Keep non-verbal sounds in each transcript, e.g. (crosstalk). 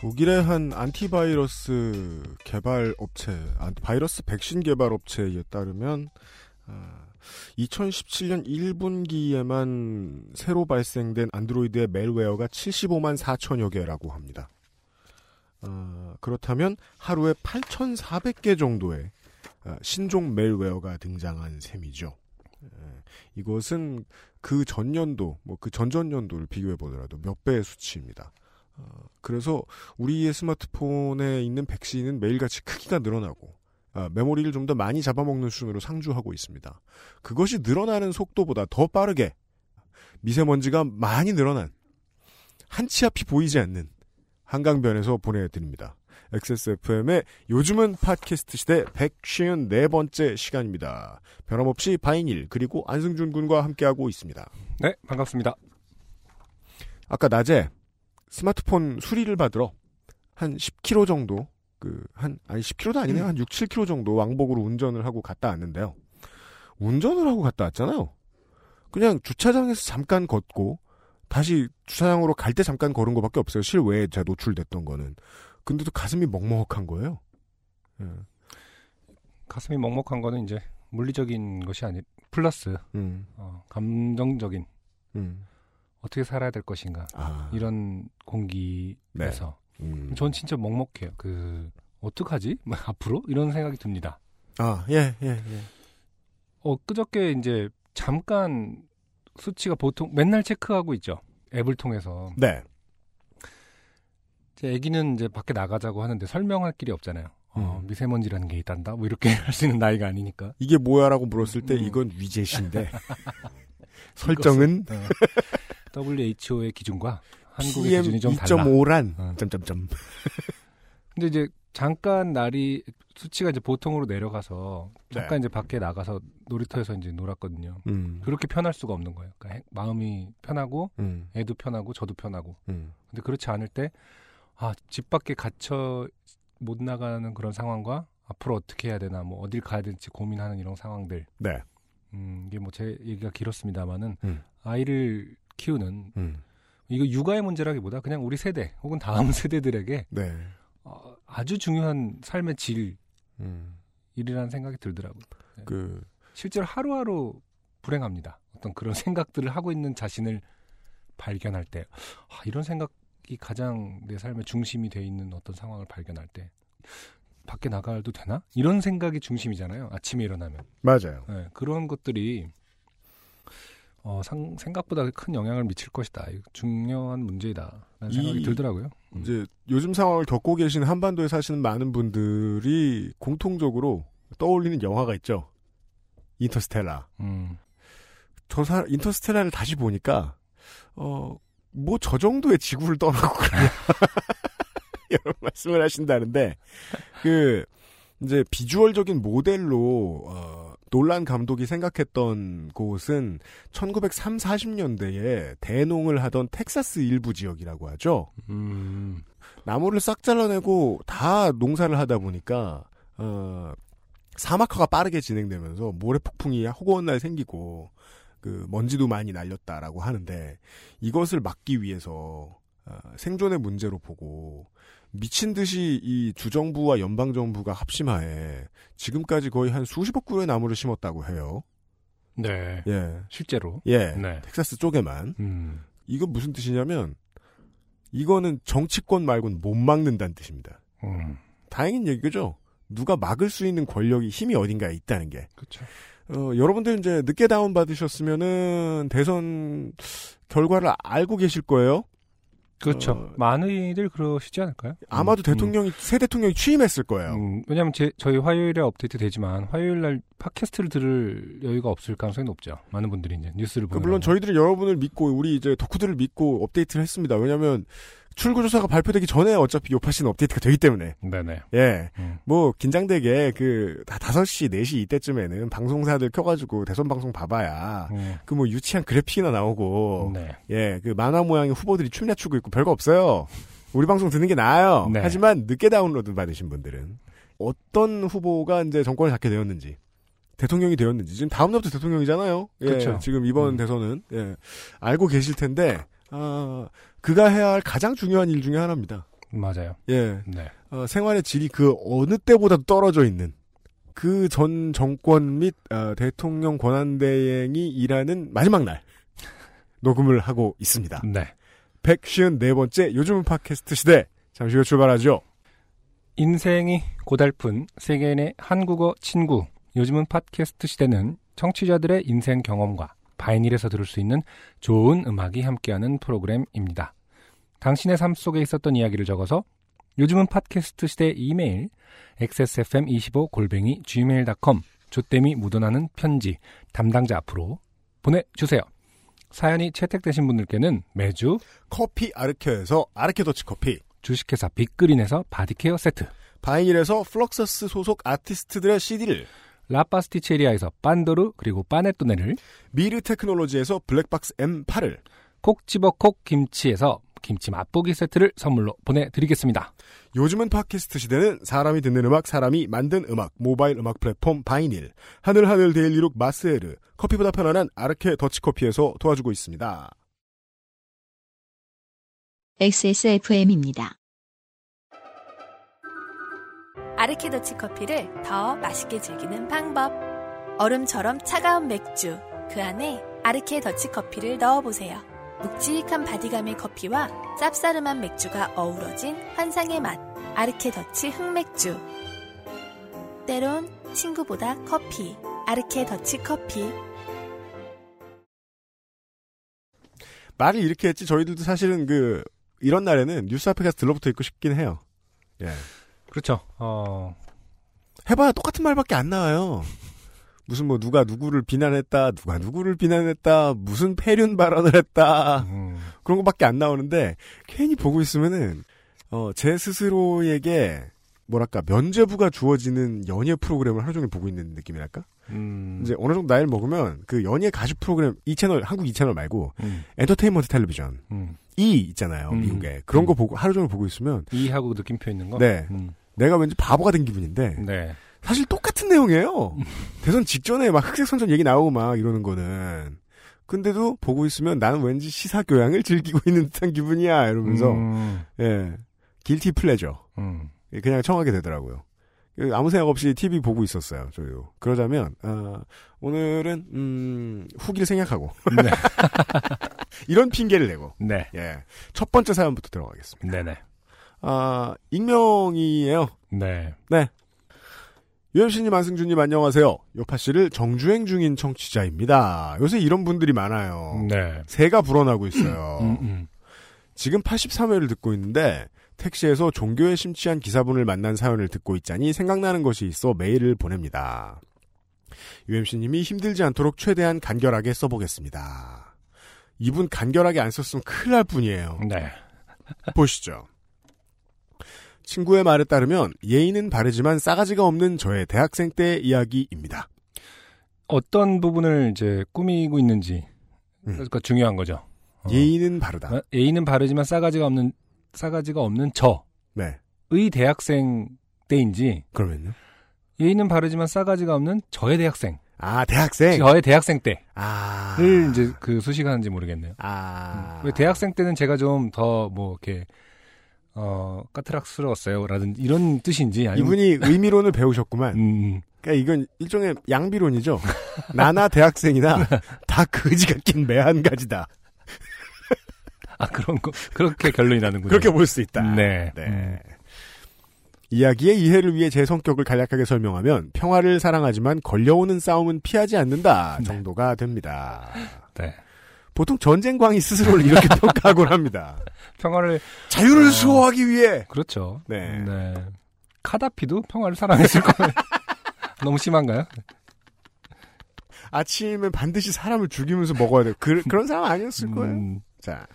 독일의 한 안티바이러스 개발 업체, 안- 바이러스 백신 개발 업체에 따르면 아, 2017년 1분기에만 새로 발생된 안드로이드의 멜웨어가 75만 4천여 개라고 합니다. 아, 그렇다면 하루에 8,400개 정도의 아, 신종 멜웨어가 등장한 셈이죠. 에, 이것은 그 전년도, 뭐 그 전전년도를 비교해 보더라도 몇 배의 수치입니다. 어, 그래서 우리의 스마트폰에 있는 백신은 매일같이 크기가 늘어나고 아, 메모리를 좀 더 많이 잡아먹는 수준으로 상주하고 있습니다. 그것이 늘어나는 속도보다 더 빠르게 미세먼지가 많이 늘어난 한 치 앞이 보이지 않는 한강변에서 보내드립니다. XSFM의 요즘은 팟캐스트 시대 154번째 시간입니다. 변함없이 바이닐 그리고 안승준 군과 함께하고 있습니다. 네, 반갑습니다. 아까 낮에 스마트폰 수리를 받으러 한 10km 정도 그 한 아니 10km도 아니네요. 한 6, 7km 정도 왕복으로 운전을 하고 갔다 왔는데요. 운전을 하고 갔다 왔잖아요. 그냥 주차장에서 잠깐 걷고 다시 주차장으로 갈 때 잠깐 걸은 것밖에 없어요. 실외에 제가 노출됐던 거는. 근데도 가슴이 먹먹한 거예요. 예. 가슴이 먹먹한 거는 이제 물리적인 것이 아니 플러스 음, 어, 감정적인 음. 어떻게 살아야 될 것인가 아, 이런 공기에서 음. 전 진짜 먹먹해요. 그 어떡하지? 뭐 (laughs) 앞으로 이런 생각이 듭니다. 아, 예, 예, 예. 어 그저께 이제 잠깐 수치가 보통 맨날 체크하고 있죠. 앱을 통해서 네. 제 아기는 이제 밖에 나가자고 하는데 설명할 길이 없잖아요. 어, 음. 미세먼지라는 게 있단다. 뭐 이렇게 (laughs) 할 수 있는 나이가 아니니까. 이게 뭐야라고 물었을 때 음. 이건 위젯인데 (laughs) 설정은 어, WHO의 기준과 한국의 PM 기준이 좀 달라. 2.5란 어. 점점점. (laughs) 근데 이제 잠깐 날이 수치가 이제 보통으로 내려가서 잠깐 네. 이제 밖에 나가서 놀이터에서 이제 놀았거든요. 음. 그렇게 편할 수가 없는 거예요. 그러니까 해- 마음이 편하고 음. 애도 편하고 저도 편하고. 음. 근데 그렇지 않을 때 아, 집 밖에 갇혀 못 나가는 그런 상황과 앞으로 어떻게 해야 되나 뭐 어딜 가야 될지 고민하는 이런 상황들. 네. 음, 이게 뭐 제 얘기가 길었습니다만은 음. 아이를 키우는 음. 이거 육아의 문제라기보다 그냥 우리 세대 혹은 다음 (laughs) 세대들에게 네. 어, 아주 중요한 삶의 질이라는 음. 생각이 들더라고요. 그 실제로 하루하루 불행합니다. 어떤 그런 (laughs) 생각들을 하고 있는 자신을 발견할 때, 아, 이런 생각이 가장 내 삶의 중심이 돼 있는 어떤 상황을 발견할 때, 밖에 나가도 되나? 이런 생각이 중심이잖아요. 아침에 일어나면. 맞아요. 네, 그런 것들이 어, 상- 생각보다 큰 영향을 미칠 것이다. 중요한 문제이다라는 생각이 이- 들더라고요. 음. 이제 요즘 상황을 겪고 계신 한반도에 사시는 많은 분들이 공통적으로 떠올리는 영화가 있죠. 인터스텔라. 음, 저 사, 인터스텔라를 다시 보니까 어 뭐 저 정도의 지구를 떠나고 그래요. (laughs) 이런 말씀을 하신다는데 그 이제 비주얼적인 모델로 어, 놀란 감독이 생각했던 곳은 1930, 40년대에 대농을 하던 텍사스 일부 지역이라고 하죠. 음, 나무를 싹 잘라내고 다 농사를 하다 보니까 어, 사막화가 빠르게 진행되면서 모래 폭풍이 허구한 날 생기고 그 먼지도 많이 날렸다라고 하는데 이것을 막기 위해서 어, 생존의 문제로 보고 미친 듯이 이 주정부와 연방 정부가 합심하에 지금까지 거의 한 수십억 그루의 나무를 심었다고 해요. 네, 예, 실제로. 예, 네. 텍사스 쪽에만 음, 이건 무슨 뜻이냐면 이거는 정치권 말고는 못 막는다는 뜻입니다. 음, 다행인 얘기죠. 누가 막을 수 있는 권력이 힘이 어딘가에 있다는 게. 그렇죠. 어, 여러분들 이제 늦게 다운 받으셨으면은 대선 결과를 알고 계실 거예요. 그렇죠. 어, 많이들 그러시지 않을까요? 아마도 음, 대통령이 새 대통령이 취임했을 거예요. 음, 왜냐하면 제, 저희 화요일에 업데이트 되지만 화요일 날 팟캐스트를 들을 여유가 없을 가능성이 높죠. 많은 분들이 이제 뉴스를 그 보는 물론 저희들이 여러분을 믿고 우리 이제 덕후들을 믿고 업데이트를 했습니다. 왜냐하면 출구조사가 발표되기 전에 어차피 요파 씨는 업데이트가 되기 때문에 네네. 예. 음. 뭐 긴장되게 그 5시 4시 이때쯤에는 방송사들 켜가지고 대선 방송 봐봐야 음. 그뭐 유치한 그래픽이나 나오고 네. 예 그 만화 모양의 후보들이 춤나 추고 있고 별거 없어요. 우리 방송 듣는 게 나아요. 네. 하지만 늦게 다운로드 받으신 분들은 어떤 후보가 이제 정권을 잡게 되었는지 대통령이 되었는지 지금 다음 날부터 대통령이잖아요. 예, 그쵸. 지금 이번 음. 대선은 예, 알고 계실 텐데 아 그가 해야 할 가장 중요한 일 중에 하나입니다. 맞아요. 예, 네. 어, 생활의 질이 그 어느 때보다도 떨어져 있는 그 전 정권 및 어, 대통령 권한대행이 일하는 마지막 날 (laughs) 녹음을 하고 있습니다. 네. 154번째 요즘은 팟캐스트 시대 잠시 후에 출발하죠. 인생이 고달픈 세계인의 한국어 친구. 요즘은 팟캐스트 시대는 청취자들의 인생 경험과 바이닐에서 들을 수 있는 좋은 음악이 함께하는 프로그램입니다. 당신의 삶 속에 있었던 이야기를 적어서 요즘은 팟캐스트 시대 이메일 xsfm25 골뱅이 gmail.com 조땜이 묻어나는 편지 담당자 앞으로 보내주세요. 사연이 채택되신 분들께는 매주 커피 아르케에서 아르케 더치 커피, 주식회사 빅그린에서 바디케어 세트 바이닐에서 플럭서스 소속 아티스트들의 CD를, 라파스티체리아에서 빤도르 그리고 빠네토네를 미르 테크놀로지에서 블랙박스 M8을, 콕 집어 콕 김치에서 김치 맛보기 세트를 선물로 보내드리겠습니다. 요즘은 팟캐스트 시대는 사람이 듣는 음악, 사람이 만든 음악, 모바일 음악 플랫폼 바이닐, 하늘하늘 daily look 마스에르, 커피보다 편안한 아르케 더치커피에서 도와주고 있습니다. XSFM입니다. 아르케더치 커피를 더 맛있게 즐기는 방법. 얼음처럼 차가운 맥주. 그 안에 아르케 더치 커피를 넣어보세요. 묵직한 바디감의 커피와 쌉싸름한 맥주가 어우러진 환상의 맛. 아르케 더치 흑맥주. 때론 친구보다 커피. 아르케 더치 커피. 말을 이렇게 했지 저희들도 사실은 그 이런 날에는 뉴스 앞에 가서 들러붙어 있고 싶긴 해요. 예. 그렇죠. 어, 해봐야 똑같은 말밖에 안 나와요. 무슨 뭐 누가 누구를 비난했다, 누가 누구를 비난했다, 무슨 폐륜 발언을 했다 음, 그런 것밖에 안 나오는데 괜히 보고 있으면은 어, 제 스스로에게 뭐랄까 면죄부가 주어지는 연예 프로그램을 하루 종일 보고 있는 느낌이랄까? 음, 이제 어느 정도 나이를 먹으면 그 연예 가수 프로그램 이 채널 한국 이 채널 말고 음, 엔터테인먼트 텔레비전 음. 이 있잖아요 음. 미국에 그런 거 보고 하루 종일 보고 있으면 이하고 느낌표 있는 거? 네. 음, 내가 왠지 바보가 된 기분인데 네. 사실 똑같은 내용이에요. 대선 직전에 막 흑색 선전 얘기 나오고 막 이러는 거는. 근데도 보고 있으면 나는 왠지 시사 교양을 즐기고 있는 듯한 기분이야 이러면서 음, 예 길티 플레저 음, 예, 그냥 청하게 되더라고요. 그 아무 생각 없이 TV 보고 있었어요. 저도 그러자면 아, 오늘은 음, 후기를 생략하고 네. (laughs) 이런 핑계를 내고 네. 예, 첫 번째 사연부터 들어가겠습니다. 네네. 아 익명이에요. 네. 유현씨님, 안승준님 안녕하세요. 요파 씨를 정주행 중인 청취자입니다. 요새 이런 분들이 많아요. 네. 새가 불어나고 있어요. 음, 음. 지금 83회를 듣고 있는데 택시에서 종교에 심취한 기사분을 만난 사연을 듣고 있자니 생각나는 것이 있어 메일을 보냅니다. UMC님이 힘들지 않도록 최대한 간결하게 써보겠습니다. 이분 간결하게 안 썼으면 큰일 날 뿐이에요. 네. 보시죠. 친구의 말에 따르면 예의는 바르지만 싸가지가 없는 저의 대학생 때 이야기입니다. 어떤 부분을 이제 꾸미고 있는지 음. 그러니까 중요한 거죠. 어. 예의는 바르다. 어, 예의는 바르지만 싸가지가 없는 싸가지가 없는 저의 네. 대학생 때인지 그러면요. 예의는 바르지만 싸가지가 없는 저의 대학생 아, 대학생. 저의 대학생 때를 아. 이제 그 수식하는지 모르겠네요. 아. 왜 대학생 때는 제가 좀 더 뭐 이렇게 어 까트락스러웠어요라든 이런 뜻인지 아니면 이분이 의미론을 배우셨구만. 음, 그러니까 이건 일종의 양비론이죠. 나나 대학생이나 다 거지가 낀 매한 가지다. 아 그런 거 그렇게 결론이 나는군요. 그렇게 볼 수 있다. 네. 네. 음. 이야기의 이해를 위해 제 성격을 간략하게 설명하면 평화를 사랑하지만 걸려오는 싸움은 피하지 않는다 네. 정도가 됩니다. 네. 보통 전쟁광이 스스로를 이렇게 평가하곤 (laughs) 합니다. 평화를 자유를 어. 수호하기 위해. 그렇죠. 네. 카다피도 평화를 사랑했을 거예요. (laughs) 너무 심한가요? 아침에 반드시 사람을 죽이면서 먹어야 돼요. 그, 그런 사람 아니었을 거예요. 음, 자.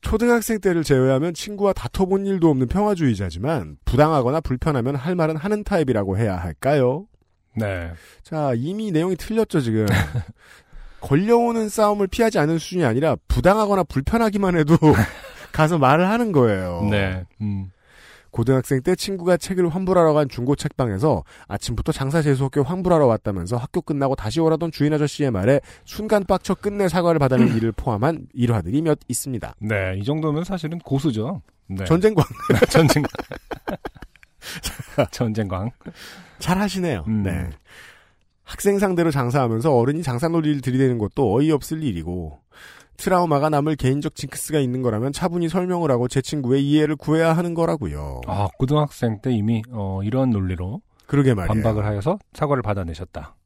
초등학생 때를 제외하면 친구와 다퉈본 일도 없는 평화주의자지만 부당하거나 불편하면 할 말은 하는 타입이라고 해야 할까요? 네. 자, 이미 내용이 틀렸죠, 지금. (laughs) 걸려오는 싸움을 피하지 않는 수준이 아니라 부당하거나 불편하기만 해도 (laughs) 가서 말을 하는 거예요. 네. 음. 고등학생 때 친구가 책을 환불하러 간 중고 책방에서 아침부터 장사 재수없게 환불하러 왔다면서 학교 끝나고 다시 오라던 주인 아저씨의 말에 순간 빡쳐 끝내 사과를 받아낸 일을 포함한 일화들이 몇 있습니다. 네. 이 정도면 사실은 고수죠. 네. 전쟁광 (laughs) 전쟁. (laughs) 전쟁광. 잘 하시네요. 음. 네. 학생 상대로 장사하면서 어른이 장사 놀이를 들이대는 것도 어이없을 일이고 트라우마가 남을 개인적 징크스가 있는 거라면 차분히 설명을 하고 제 친구의 이해를 구해야 하는 거라고요. 아, 고등학생 때 이미 어, 이런 논리로 그러게 말이에요. 반박을 하여서 사과를 받아내셨다.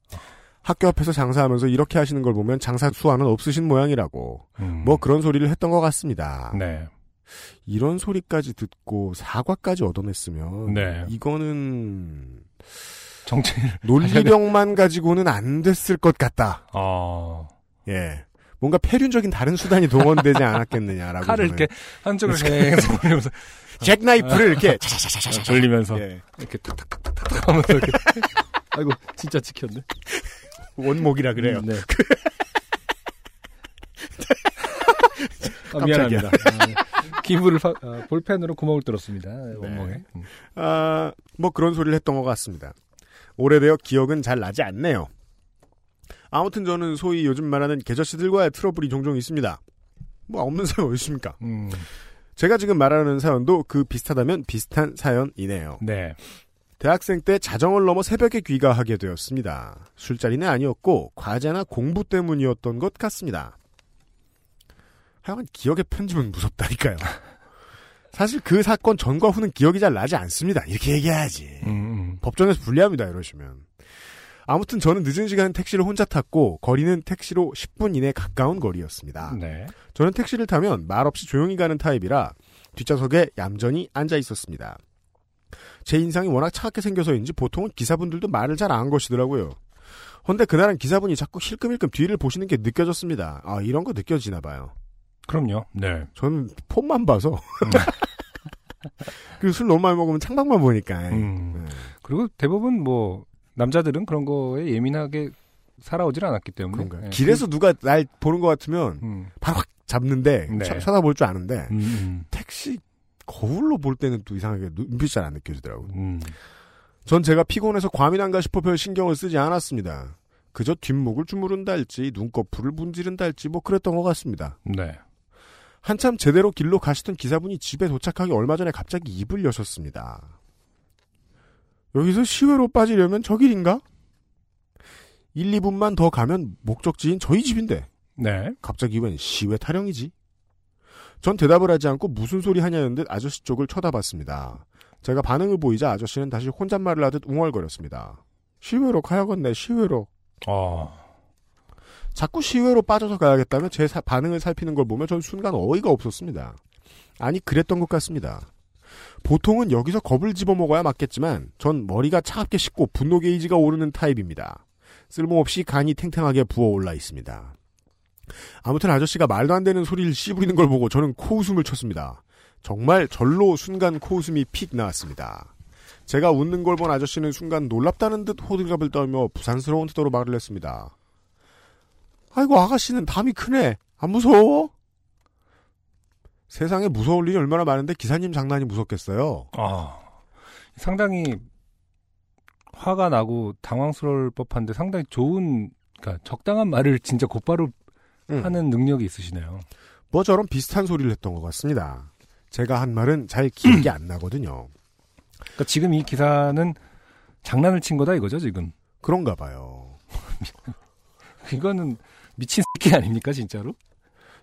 학교 앞에서 장사하면서 이렇게 하시는 걸 보면 장사 수완은 없으신 모양이라고 음. 뭐 그런 소리를 했던 것 같습니다. 네. 이런 소리까지 듣고 사과까지 얻어냈으면 네. 이거는 정치를 (laughs) 논리력만 가지고는 안 됐을 것 같다. 어, 예. 뭔가 폐륜적인 다른 수단이 동원되지 않았겠느냐라고. 칼을. 이렇게 한쪽으로 계속 (laughs) 돌리면서 잭나이프를 이렇게 차차차차차 돌리면서 예. 이렇게 탁탁탁탁 하면서 이렇게 (laughs) 아이고 진짜 찍혔네. 원목이라 그래요. 음, 네. 아. 미안합니다. 아, 기부를 파- 아, 볼펜으로 구멍을 뚫었습니다. 원목에. 음. 아, 뭐 그런 소리를 했던 것 같습니다. 오래되어 기억은 잘 나지 않네요. 아무튼 저는 소위 요즘 말하는 계저씨들과의 트러블이 종종 있습니다. 뭐 없는 사연 어디 있습니까? 음, 제가 지금 말하는 사연도 그 비슷하다면 비슷한 사연이네요. 네. 대학생 때 자정을 넘어 새벽에 귀가하게 되었습니다. 술자리는 아니었고 과제나 공부 때문이었던 것 같습니다. 하여간 기억의 편집은 무섭다니까요. (laughs) 사실 그 사건 전과 후는 기억이 잘 나지 않습니다. 이렇게 얘기해야지. 음, 음. 법정에서 불리합니다. 이러시면. 아무튼 저는 늦은 시간 택시를 혼자 탔고 거리는 택시로 10분 이내 가까운 거리였습니다. 네. 저는 택시를 타면 말없이 조용히 가는 타입이라 뒷좌석에 얌전히 앉아 있었습니다. 제 인상이 워낙 차갑게 생겨서인지 보통은 기사분들도 말을 잘 안 것이더라고요. 헌데 그날은 기사분이 자꾸 힐끔힐끔 뒤를 보시는 게 느껴졌습니다. 아 이런 거 느껴지나 봐요. 그럼요. 네. 저는 폰만 봐서 (laughs) 그리고 술 너무 많이 먹으면 창밖만 보니까 음. 네. 그리고 대부분 뭐 남자들은 그런 거에 예민하게 살아오질 않았기 때문에. 네. 길에서 누가 날 보는 것 같으면 그- 음, 바로 확 잡는데 네. 쳐- 쳐다볼 줄 아는데 음, 음, 택시 거울로 볼 때는 또 이상하게 눈빛이 잘 안 느껴지더라고요. 음. 전 제가 피곤해서 과민한가 싶어 별 신경을 쓰지 않았습니다. 그저 뒷목을 주무른다 할지 눈꺼풀을 문지른다 할지 뭐 그랬던 것 같습니다. 네. 한참 제대로 길로 가시던 기사분이 집에 도착하기 얼마 전에 갑자기 입을 여셨습니다. 여기서 시외로 빠지려면 저 길인가? 1, 2분만 더 가면 목적지인 저희 집인데 네. 갑자기 웬 시외 타령이지? 전 대답을 하지 않고 무슨 소리 하냐는 듯 아저씨 쪽을 쳐다봤습니다. 제가 반응을 보이자 아저씨는 다시 혼잣말을 하듯 웅얼거렸습니다. 시외로 가야겠네, 시외로. 어. 자꾸 시외로 빠져서 가야겠다며 제 사- 반응을 살피는 걸 보며 전 순간 어이가 없었습니다. 아니, 그랬던 것 같습니다. 보통은 여기서 겁을 집어먹어야 맞겠지만 전 머리가 차갑게 식고 분노 게이지가 오르는 타입입니다. 쓸모없이 간이 탱탱하게 부어올라 있습니다. 아무튼 아저씨가 말도 안 되는 소리를 씹으리는 걸 보고 저는 코웃음을 쳤습니다. 정말 절로 순간 코웃음이 픽 나왔습니다. 제가 웃는 걸 본 아저씨는 순간 놀랍다는 듯 호들갑을 떨며 부산스러운 태도로 말을 했습니다. 아이고 아가씨는 담이 크네. 안 무서워? 세상에 무서울 일이 얼마나 많은데 기사님 장난이 무섭겠어요. 아. 상당히 화가 나고 당황스러울 법한데 상당히 좋은 그러니까 적당한 말을 진짜 곧바로 음. 하는 능력이 있으시네요. 뭐 저런 비슷한 소리를 했던 것 같습니다. 제가 한 말은 잘 기억이 안 나거든요. 그러니까 지금 이 기사는 장난을 친 거다 이거죠, 지금. 그런가 봐요. (laughs) 이거는 미친 새끼 아닙니까, 진짜로?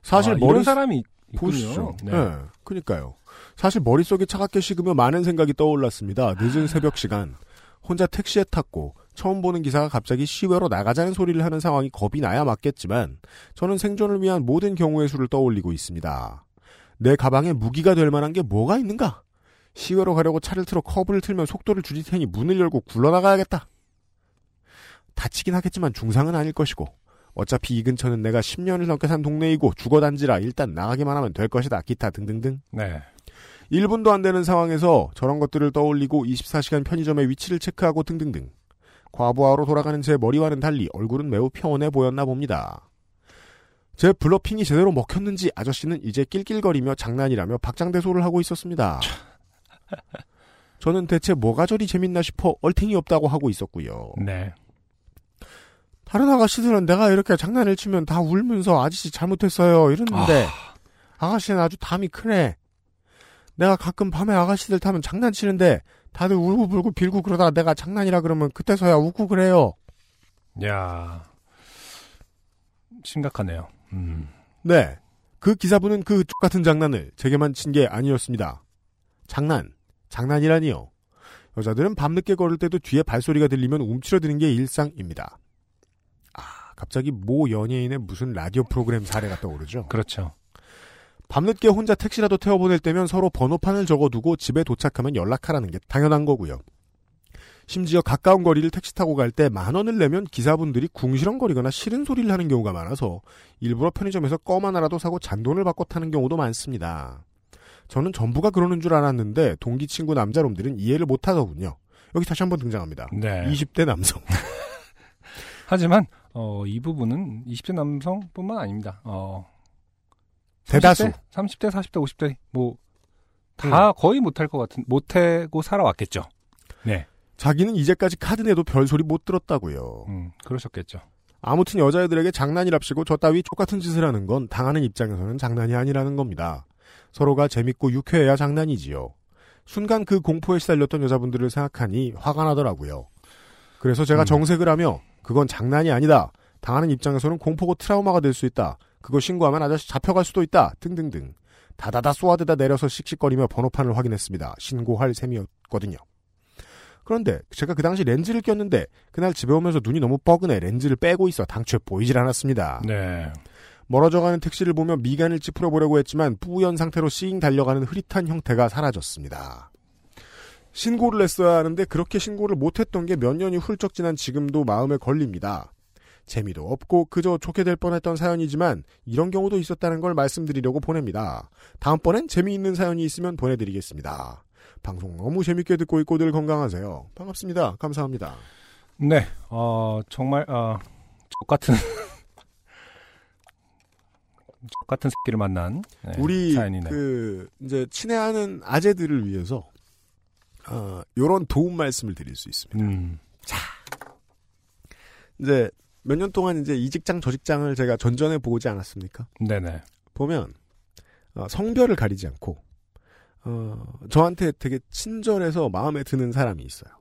사실 아, 머리 이런 사람이 보시죠. 있군요. 네. 그니까요. 사실 머릿속에 차갑게 식으며 많은 생각이 떠올랐습니다. 늦은 새벽 시간. 혼자 택시에 탔고 처음 보는 기사가 갑자기 시외로 나가자는 소리를 하는 상황이 겁이 나야 맞겠지만 저는 생존을 위한 모든 경우의 수를 떠올리고 있습니다. 내 가방에 무기가 될 만한 게 뭐가 있는가? 시외로 가려고 차를 틀어 커브를 틀면 속도를 줄일 테니 문을 열고 굴러나가야겠다. 다치긴 하겠지만 중상은 아닐 것이고 어차피 이 근처는 내가 10년을 넘게 산 동네이고 주거단지라 일단 나가기만 하면 될 것이다. 기타 등등등. 네. 1분도 안 되는 상황에서 저런 것들을 떠올리고 24시간 편의점의 위치를 체크하고 등등등. 과부하로 돌아가는 제 머리와는 달리 얼굴은 매우 평온해 보였나 봅니다. 제 bluffing이 제대로 먹혔는지 아저씨는 이제 낄낄거리며 장난이라며 박장대소를 하고 있었습니다. (laughs) 저는 대체 뭐가 저리 재밌나 싶어 얼탱이 없다고 하고 있었고요. 네. 다른 아가씨들은 내가 이렇게 장난을 치면 다 울면서 아저씨 잘못했어요 이러는데 아... 가씨는 아주 담이 크네. 내가 가끔 밤에 아가씨들 타면 장난치는데 다들 울고 불고 빌고 그러다가 내가 장난이라 그러면 그때서야 웃고 그래요. 야 심각하네요. 음. 네. 그 기사분은 그 똑같은 장난을 제게만 친 게 아니었습니다. 장난. 장난이라니요. 여자들은 밤늦게 걸을 때도 뒤에 발소리가 들리면 움츠러드는 게 일상입니다. 아, 갑자기 모 연예인의 무슨 라디오 프로그램 사례가 떠오르죠? 그렇죠. 밤늦게 혼자 택시라도 태워보낼 때면 서로 번호판을 적어두고 집에 도착하면 연락하라는 게 당연한 거고요. 심지어 가까운 거리를 택시 타고 갈 때 만 원을 내면 기사분들이 궁시렁거리거나 싫은 소리를 하는 경우가 많아서 일부러 편의점에서 껌 하나라도 사고 잔돈을 받고 타는 경우도 많습니다. 저는 전부가 그러는 줄 알았는데 동기 친구 남자놈들은 이해를 못 하더군요. 여기 다시 한번 등장합니다. 네. 20대 남성. (laughs) 하지만 어, 이 부분은 20대 남성뿐만 아닙니다. 어, 대다수 30대, 30대, 40대, 50대 뭐다 음. 거의 못할 것 같은 못하고 살아왔겠죠. 네. 자기는 이제까지 카드 내도 별 소리 못 들었다고요. 음, 그러셨겠죠. 아무튼 여자애들에게 장난이랍시고 저 따위 똑같은 짓을 하는 건 당하는 입장에서는 장난이 아니라는 겁니다. 서로가 재밌고 유쾌해야 장난이지요. 순간 그 공포에 시달렸던 여자분들을 생각하니 화가 나더라고요. 그래서 제가 음. 정색을 하며 그건 장난이 아니다. 당하는 입장에서는 공포고 트라우마가 될 수 있다. 그거 신고하면 아저씨 잡혀갈 수도 있다. 등등등. 다다다 쏘아대다 내려서 씩씩거리며 번호판을 확인했습니다. 신고할 셈이었거든요. 그런데 제가 그 당시 렌즈를 꼈는데 그날 집에 오면서 눈이 너무 뻐근해 렌즈를 빼고 있어 당초에 보이질 않았습니다. 네. 멀어져가는 택시를 보며 미간을 찌푸려 보려고 했지만 뿌연 상태로 씩 달려가는 흐릿한 형태가 사라졌습니다. 신고를 했어야 하는데 그렇게 신고를 못했던 게 몇 년이 훌쩍 지난 지금도 마음에 걸립니다. 재미도 없고 그저 좋게 될 뻔했던 사연이지만 이런 경우도 있었다는 걸 말씀드리려고 보냅니다. 다음번엔 재미있는 사연이 있으면 보내드리겠습니다. 방송 너무 재밌게 듣고 있고 늘 건강하세요. 반갑습니다. 감사합니다. 네, 어, 정말, 어, 똑같은 (laughs) 같은 새끼를 만난 네, 우리 사연이네. 그 이제 친애하는 아재들을 위해서 어, 요런 도움 말씀을 드릴 수 있습니다. 음. 자, 이제 몇 년 동안 이제 이 직장 저 직장을 제가 전전해 보지 않았습니까? 네네. 보면 어, 성별을 가리지 않고 어, 저한테 되게 친절해서 마음에 드는 사람이 있어요.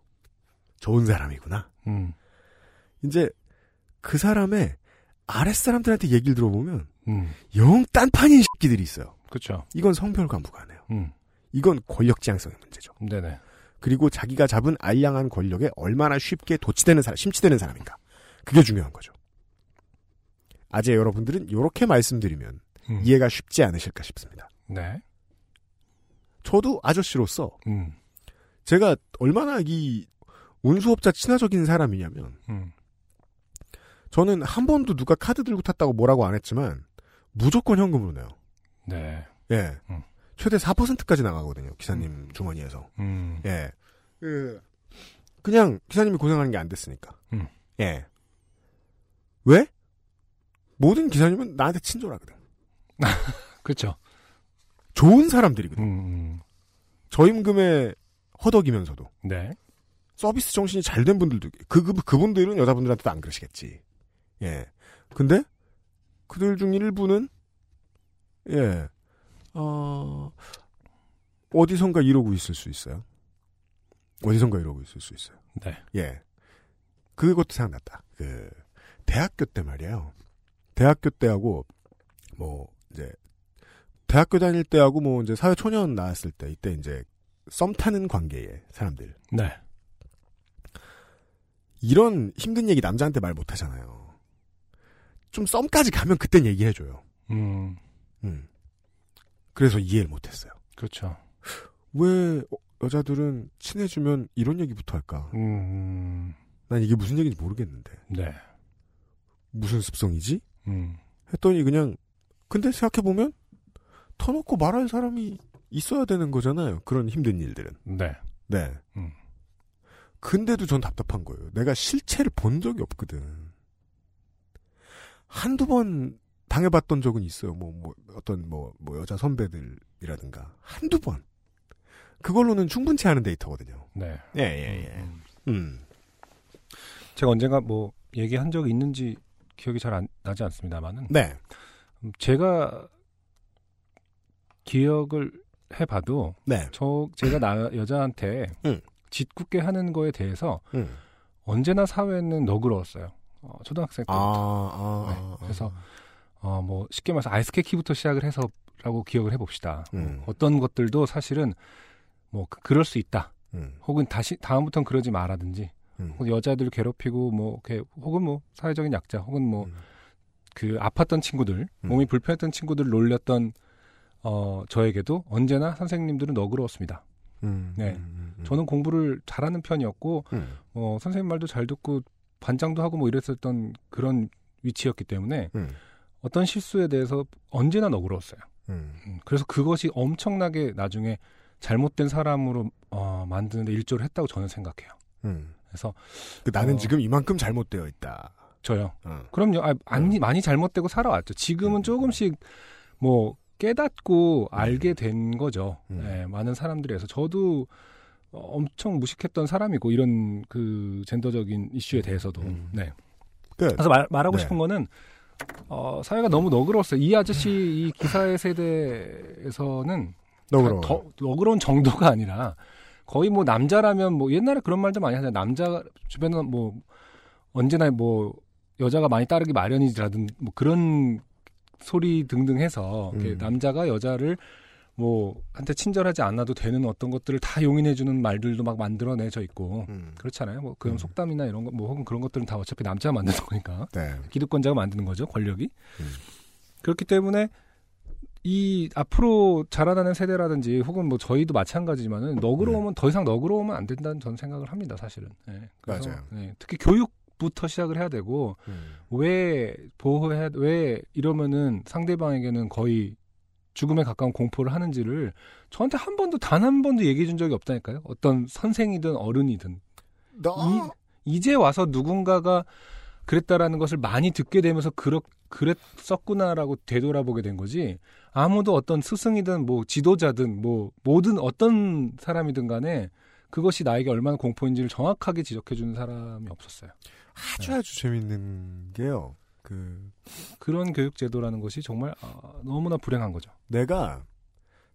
좋은 사람이구나. 음. 이제 그 사람의 아랫사람들한테 얘기를 들어보면 음. 영 딴판인 새끼들이 있어요. 그렇죠. 이건 성별과 무관해요. 음. 이건 권력 지향성의 문제죠. 네네. 그리고 자기가 잡은 알량한 권력에 얼마나 쉽게 도취되는 사람, 심취되는 사람인가. 그게 중요한 거죠. 아재 여러분들은 이렇게 말씀드리면 음. 이해가 쉽지 않으실까 싶습니다. 네. 저도 아저씨로서 음. 제가 얼마나 이 운수업자 친화적인 사람이냐면 음. 저는 한 번도 누가 카드 들고 탔다고 뭐라고 안 했지만 무조건 현금으로 내요. 네. 예. 음. 최대 4%까지 나가거든요. 기사님 주머니에서. 음. 예. 그 그냥 기사님이 고생하는 게 안 됐으니까. 음. 예. 왜? 모든 기사님은 나한테 친절하거든. (laughs) 그렇죠. 좋은 사람들이거든. 음. 저임금에 허덕이면서도 네. 서비스 정신이 잘 된 분들도 그, 그 그분들은 여자분들한테도 안 그러시겠지. 예. 근데 그들 중 일부는 예. 어 어디선가 이러고 있을 수 있어요. 어디선가 이러고 있을 수 있어요. 네. 예. 그것도 생각났다. 그 대학교 때 말이에요. 대학교 때하고 뭐 이제 대학교 다닐 때하고 뭐 이제 사회 초년 나왔을 때 이때 이제 썸 타는 관계의 사람들 네. 이런 힘든 얘기 남자한테 말 못 하잖아요. 좀 썸까지 가면 그땐 얘기해줘요. 음. 음. 그래서 이해를 못했어요. 그렇죠. 왜 어, 여자들은 친해지면 이런 얘기부터 할까? 음. 난 이게 무슨 얘기인지 모르겠는데. 네. 무슨 습성이지? 음. 했더니 그냥 근데 생각해 보면 터놓고 말할 사람이 있어야 되는 거잖아요. 그런 힘든 일들은. 네. 네. 음. 근데도 전 답답한 거예요. 내가 실체를 본 적이 없거든. 한두 번 당해봤던 적은 있어요. 뭐, 뭐, 어떤, 뭐, 뭐, 여자 선배들이라든가. 한두 번. 그걸로는 충분치 않은 데이터거든요. 네. 예, 예, 예. 음. 음. 제가 언젠가 뭐 얘기한 적이 있는지 기억이 잘 안 나지 않습니다만은 네. 음, 제가 기억을 해봐도 네. 저 제가 나 여자한테 응. 짓궂게 하는 거에 대해서 음. 언제나 사회는 너그러웠어요. 어, 초등학생 때. 아, 아, 네. 아, 아. 그래서 어, 뭐 쉽게 말해서 아이스케키부터 시작을 해서라고 기억을 해봅시다. 음. 어떤 것들도 사실은 뭐 그- 그럴 수 있다. 음. 혹은 다시 다음부터는 그러지 말라든지 음. 혹은 여자들 괴롭히고 뭐 이렇게 혹은 뭐 사회적인 약자 혹은 뭐 음. 그 아팠던 친구들 음. 몸이 불편했던 친구들 놀렸던 어 저에게도 언제나 선생님들은 너그러웠습니다. 음. 네. 저는 공부를 잘하는 편이었고 음. 어 선생님 말도 잘 듣고 반장도 하고 뭐 이랬었던 그런 위치였기 때문에 음. 어떤 실수에 대해서 언제나 너그러웠어요. 음. 음, 그래서 그것이 엄청나게 나중에 잘못된 사람으로 어, 만드는데 일조를 했다고 저는 생각해요. 음. 그래서 그 나는 어. 지금 이만큼 잘못되어 있다. 저요. 어. 그럼요. 아, 많이, 많이 잘못되고 살아왔죠. 지금은 음. 조금씩 뭐 깨닫고 알게 된 거죠. 음. 예, 많은 사람들에서 저도 어, 엄청 무식했던 사람이고 이런 그 젠더적인 이슈에 대해서도. 음. 네. 끝. 그래서 말, 말하고 네. 싶은 거는 어, 사회가 너무 너그러웠어요. 이 아저씨 이 기사의 세대에서는 너그러워. 더 너그러운 정도가 아니라 거의 뭐 남자라면 뭐 옛날에 그런 말도 많이 하잖아요. 남자 주변은 뭐 언제나 뭐 여자가 많이 따르기 마련이라든 뭐 그런 소리 등등 해서 음. 남자가 여자를 뭐 한테 친절하지 않아도 되는 어떤 것들을 다 용인해주는 말들도 막 만들어내져 있고 음. 그렇잖아요. 뭐 그런 음. 속담이나 이런 거 뭐 혹은 그런 것들은 다 어차피 남자가 만드는 거니까 (laughs) 네. 기득권자가 만드는 거죠 권력이 음. 그렇기 때문에 이 앞으로 자라나는 세대라든지 혹은 뭐 저희도 마찬가지지만은 너그러우면 더 이상 너그러우면 안 된다는 저는 생각을 합니다 사실은 예, 그래서, 맞아요. 예, 특히 교육 부터 시작을 해야 되고 음. 왜 보호해 왜 이러면은 상대방에게는 거의 죽음에 가까운 공포를 하는지를 저한테 한 번도 단 한 번도 얘기해 준 적이 없다니까요 어떤 선생이든 어른이든 너 이제 와서 누군가가 그랬다라는 것을 많이 듣게 되면서 그렇 그랬었구나라고 되돌아보게 된 거지 아무도 어떤 스승이든 뭐 지도자든 뭐 모든 어떤 사람이든 간에 그것이 나에게 얼마나 공포인지를 정확하게 지적해 주는 사람이 없었어요. 아주 아주 재밌는 게요. 그 그런 교육 제도라는 것이 정말 아, 너무나 불행한 거죠. 내가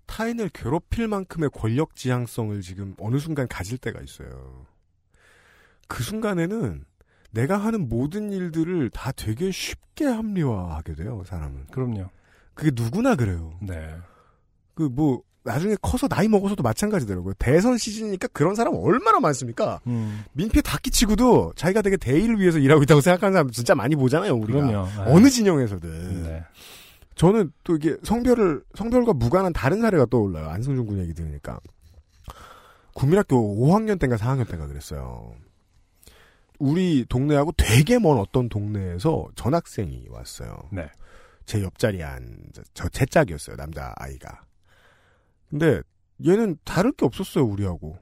타인을 괴롭힐 만큼의 권력 지향성을 지금 어느 순간 가질 때가 있어요. 그 순간에는 내가 하는 모든 일들을 다 되게 쉽게 합리화하게 돼요, 사람은. 그럼요. 그게 누구나 그래요. 네. 그 뭐 나중에 커서 나이 먹어서도 마찬가지더라고요. 대선 시즌이니까 그런 사람 얼마나 많습니까? 음, 민폐 다 끼치고도 자기가 되게 대의를 위해서 일하고 있다고 생각하는 사람 진짜 많이 보잖아요, 우리가. 그럼요. 어느 진영에서든. 네. 저는 또 이게 성별을 성별과 무관한 다른 사례가 떠올라요. 안승준 군 얘기 들으니까 국민학교 5학년 때인가 4학년 때인가 그랬어요. 우리 동네하고 되게 먼 어떤 동네에서 전학생이 왔어요. 네. 제 옆자리에 앉저제 짝이었어요. 남자 아이가. 근데 얘는 다를 게 없었어요. 우리하고.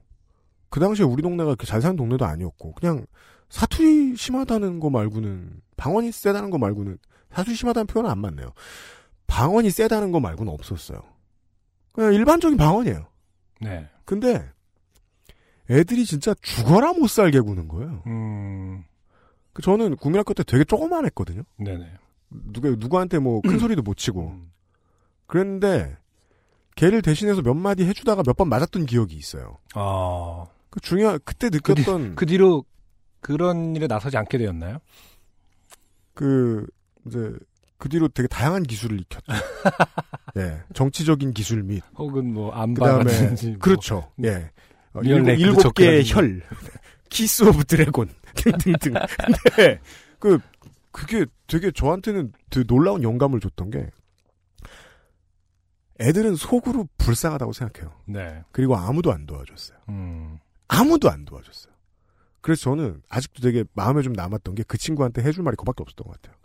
그 당시에 우리 동네가 그렇게 잘 사는 동네도 아니었고 그냥 사투리 심하다는 거 말고는 방언이 세다는 거 말고는 사투리 심하다는 표현은 안 맞네요. 방언이 세다는 거 말고는 없었어요. 그냥 일반적인 방언이에요. 네. 근데 애들이 진짜 죽어라 못 살게 구는 거예요. 음, 그 저는 국민학교 때 되게 조그만 했거든요. 네네. 누가 누구한테 뭐 큰 소리도 못 치고 음, 그랬는데 걔를 대신해서 몇 마디 해주다가 몇 번 맞았던 기억이 있어요. 아, 그 중요한 그때 느꼈던 그 뒤로 그런 일에 나서지 않게 되었나요? 그 이제 그 뒤로 되게 다양한 기술을 익혔죠. (laughs) 예, 정치적인 기술 및 혹은 뭐 안바라든지 (laughs) 뭐. 그렇죠. 예, 어, 리얼 일곱, 개의. 혈, (laughs) 키스 오브 드래곤 등등등. 근데 그 그게 되게 저한테는 되게 놀라운 영감을 줬던 게 애들은 속으로 불쌍하다고 생각해요. 네. 그리고 아무도 안 도와줬어요. 음, 아무도 안 도와줬어요. 그래서 저는 아직도 되게 마음에 좀 남았던 게 그 친구한테 해줄 말이 그밖에 없었던 것 같아요.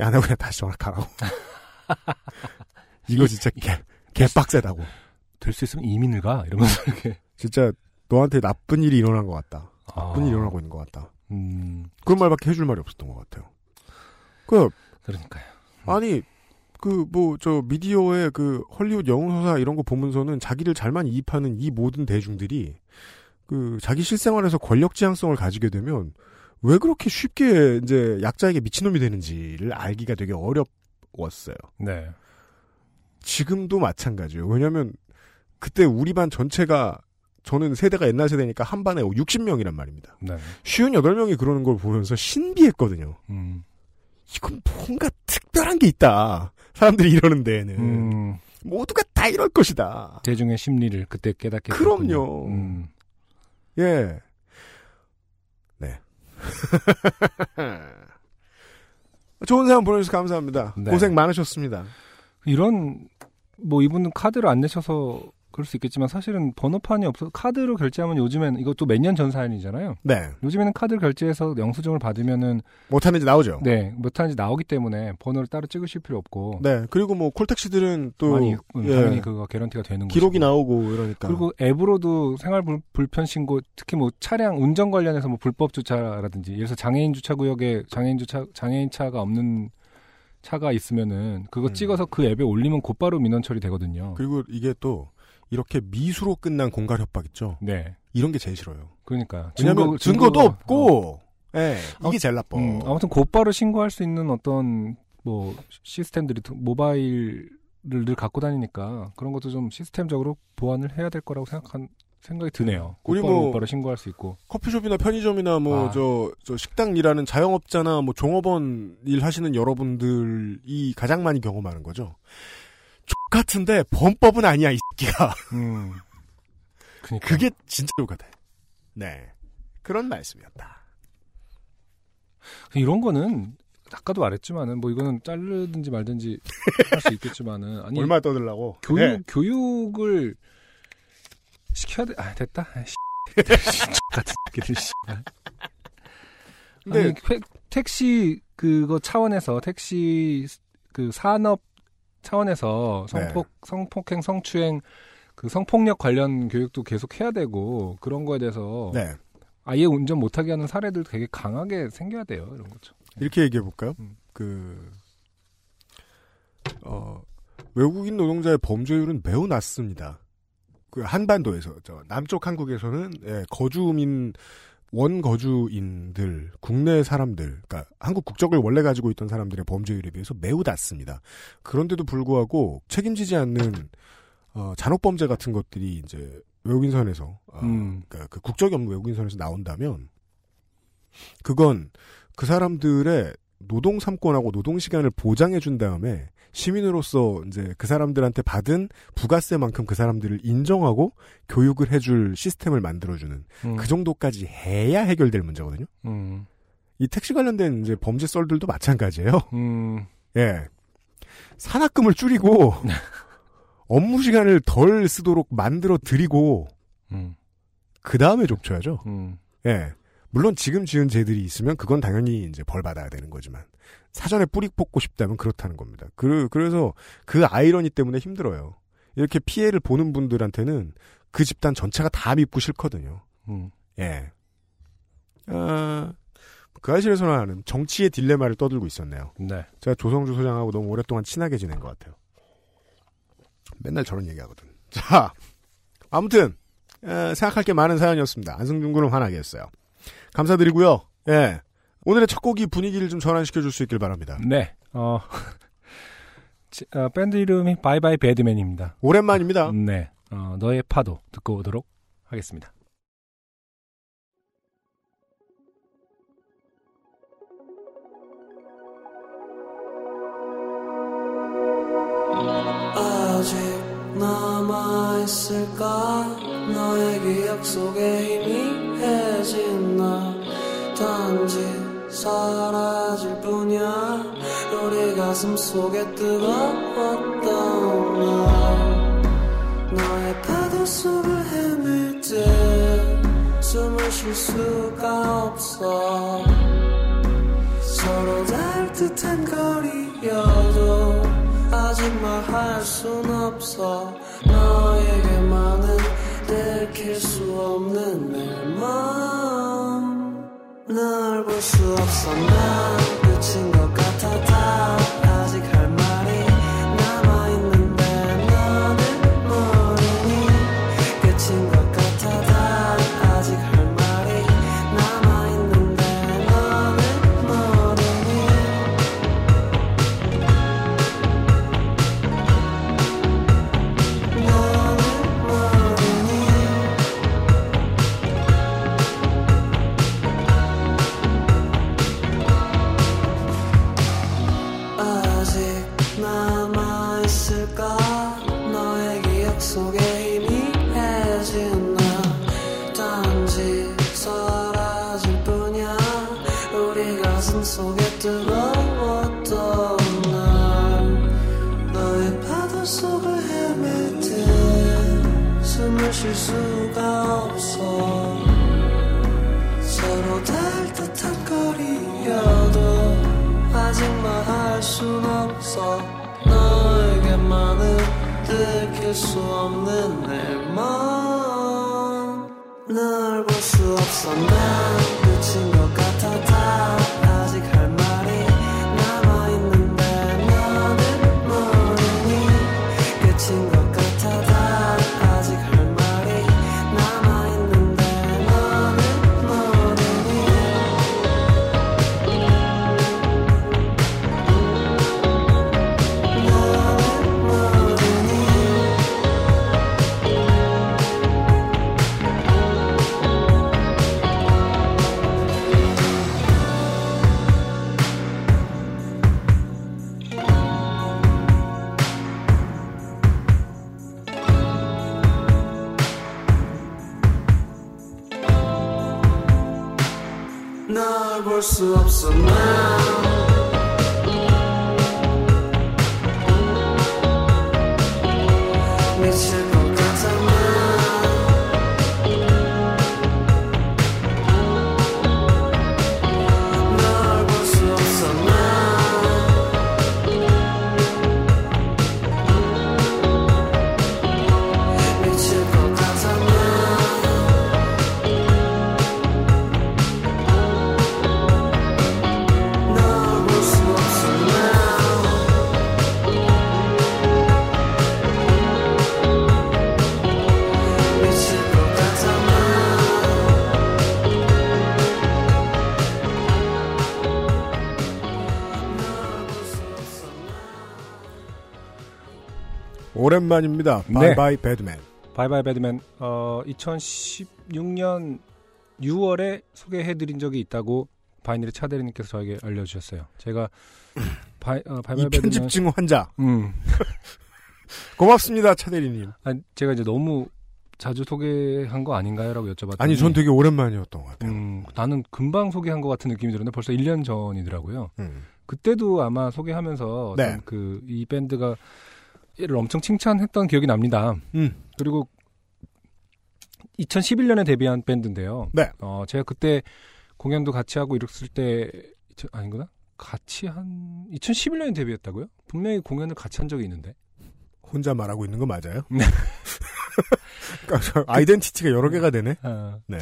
야, 나 그냥 다시 전화가라고. (laughs) 이거 진짜 개, 개빡세다고. 될 수 있으면 이민을 가 이러면서 이렇게 진짜 너한테 나쁜 일이 일어난 것 같다. 아, 나쁜 일이 일어나고 있는 것 같다. 음 그런 말밖에 해줄 말이 없었던 것 같아요. 그, 그러니까요. 아니, 그, 뭐, 저, 미디어의 그, 헐리우드 영웅서사 이런 거 보면서는 자기를 잘만 이입하는 이 모든 대중들이 그, 자기 실생활에서 권력 지향성을 가지게 되면 왜 그렇게 쉽게 이제 약자에게 미친놈이 되는지를 알기가 되게 어렵웠어요. 네. 지금도 마찬가지예요. 왜냐면 그때 우리 반 전체가 저는 세대가 옛날 세대니까 한 반에 60명이란 말입니다. 네. 58명이 그러는 걸 보면서 신비했거든요. 음. 이건 뭔가 특별한 게 있다. 사람들이 이러는 데에는. 음. 모두가 다 이럴 것이다. 대중의 심리를 그때 깨닫게 그럼요. 음. 예. 네. (laughs) 좋은 사람 보내주셔서 감사합니다. 네. 고생 많으셨습니다. 이런 뭐 이분은 카드를 안 내셔서 그럴 수 있겠지만 사실은 번호판이 없어서 카드로 결제하면 요즘엔 이것도 몇 년 전 사연이잖아요. 네. 요즘에는 카드를 결제해서 영수증을 받으면은 못하는지 나오죠. 네 못하는지 나오기 때문에 번호를 따로 찍으실 필요 없고 네. 그리고 뭐 콜택시들은 또 많이 음, 예, 당연히 그거 개런티가 되는 기록이 것이고. 나오고 이러니까. 그리고 앱으로도 생활 불- 불편 신고 특히 뭐 차량 운전 관련해서 뭐 불법 주차라든지 예를 들어서 장애인 주차 구역에 장애인 주차 장애인 차가 없는 차가 있으면은 그거 음. 찍어서 그 앱에 올리면 곧바로 민원 처리되거든요. 그리고 이게 또 이렇게 미수로 끝난 공갈 협박 있죠. 네. 이런 게 제일 싫어요. 그러니까 왜냐면 증거- 증거도 증거가- 어. 없고, 예, 이게 아무- 제일 나빠. 음, 아무튼 곧바로 신고할 수 있는 어떤 뭐 시스템들이 드- 모바일을 늘 갖고 다니니까 그런 것도 좀 시스템적으로 보완을 해야 될 거라고 생각한 생각이 드네요. 우리 곧바로 뭐- 곧바로 신고할 수 있고. 커피숍이나 편의점이나 뭐 아. 저저 식당 일하는 자영업자나 뭐 종업원 일 하시는 여러분들이 가장 많이 경험하는 거죠. X 같은데 범법은 아니야 이 새끼가. 음. 그니까. 그게 진짜 욕가 돼. 네. 그런 말씀이었다. 이런 거는 아까도 말했지만은 뭐 이거는 자르든지 말든지 할 수 있겠지만은 (laughs) 아니 얼마 떠들라고? 교육 네. 교육을 시켜야 돼. 아 됐다. 아, 씨. (laughs) 같은 새끼들 씨. 근데 아니, 회- 택시 그거 차원에서 택시 그 산업 차원에서 성폭 성폭행 성추행 그 성폭력 관련 교육도 계속 해야 되고 그런 거에 대해서 네. 아예 운전 못하게 하는 사례들 되게 강하게 생겨야 돼요 이런 거죠. 이렇게 얘기해 볼까요? 음. 그, 어, 외국인 노동자의 범죄율은 매우 낮습니다. 그 한반도에서, 저, 남쪽 한국에서는, 예, 거주민, 원거주인들, 국내 사람들, 그러니까 한국 국적을 원래 가지고 있던 사람들의 범죄율에 비해서 매우 낮습니다. 그런데도 불구하고 책임지지 않는, 어, 잔혹 범죄 같은 것들이 이제 외국인 선에서, 어, 음. 그러니까 그 국적이 없는 외국인 선에서 나온다면, 그건 그 사람들의 노동 삼권하고 노동 시간을 보장해 준 다음에 시민으로서 이제 그 사람들한테 받은 부가세만큼 그 사람들을 인정하고 교육을 해줄 시스템을 만들어주는 음. 그 정도까지 해야 해결될 문제거든요. 음. 이 택시 관련된 이제 범죄 썰들도 마찬가지예요. 음. (laughs) 예. 산학금을 줄이고 (laughs) 업무 시간을 덜 쓰도록 만들어 드리고 음. 그 다음에 족쳐야죠. 음. 예. 물론 지금 지은 죄들이 있으면 그건 당연히 이제 벌 받아야 되는 거지만 사전에 뿌리 뽑고 싶다면 그렇다는 겁니다. 그 그래서 그 아이러니 때문에 힘들어요. 이렇게 피해를 보는 분들한테는 그 집단 전체가 다 밉고 싫거든요. 음. 예. 아, 그 아실에서나 하는 정치의 딜레마를 떠들고 있었네요. 네. 제가 조성주 소장하고 너무 오랫동안 친하게 지낸 것 같아요. 맨날 저런 얘기하거든. 자, 아무튼 에, 생각할 게 많은 사연이었습니다. 안승준 군은 화나게 했어요. 감사드리고요. 예. 오늘의 첫 곡이 분위기를 좀 전환시켜 줄 수 있길 바랍니다. 네. 어. (laughs) 지- 어, 밴드 이름이 바이바이 배드맨입니다. 오랜만입니다. 네. 어, 너의 파도 듣고 오도록 하겠습니다. 아직 남아있을까 너의 기억 속에 나 단지 사라질 뿐이야. 우리 가슴 속에 뜨거웠던 날. 너의 파도 속을 헤맬 때 숨을 쉴 수가 없어. 서로 닿을 듯한 거리여도 아직 말할 순 없어. 너에게만은 들킬 수 없는 내맘 널 볼 수 없어. 난 끝인 것 같아 다 수 없는 내맘널볼 수 없어 난 수 없어. 난 오랜만입니다. 네. 바이바이 배드맨. 바이바이 배드맨 어 2016년 6월에 소개해드린 적이 있다고 바이닐의 차대리님께서 저에게 알려주셨어요. 제가 (laughs) 바이, 어, 바이바이 이 배드맨 편집증 환자. 음, (laughs) 고맙습니다, 차대리님. 아니, 제가 이제 너무 자주 소개한 거 아닌가요 라고 여쭤봤더니 아니, 전 되게 오랜만이었던 것 같아요. 음, 나는 금방 소개한 것 같은 느낌이 들었는데 벌써 1년 전이더라고요. 음. 그때도 아마 소개하면서 네. 그이 밴드가 얘 를 엄청 칭찬했던 기억이 납니다. 음. 그리고 2011년에 데뷔한 밴드인데요. 네. 어, 제가 그때 공연도 같이 하고 이랬을 때 저- 아닌구나. 같이 한 2011년에 데뷔했다고요? 분명히 공연을 같이 한 적이 있는데. 혼자 말하고 있는 거 맞아요? 네. (laughs) 아이덴티티가 여러 개가 되네? 어, 네.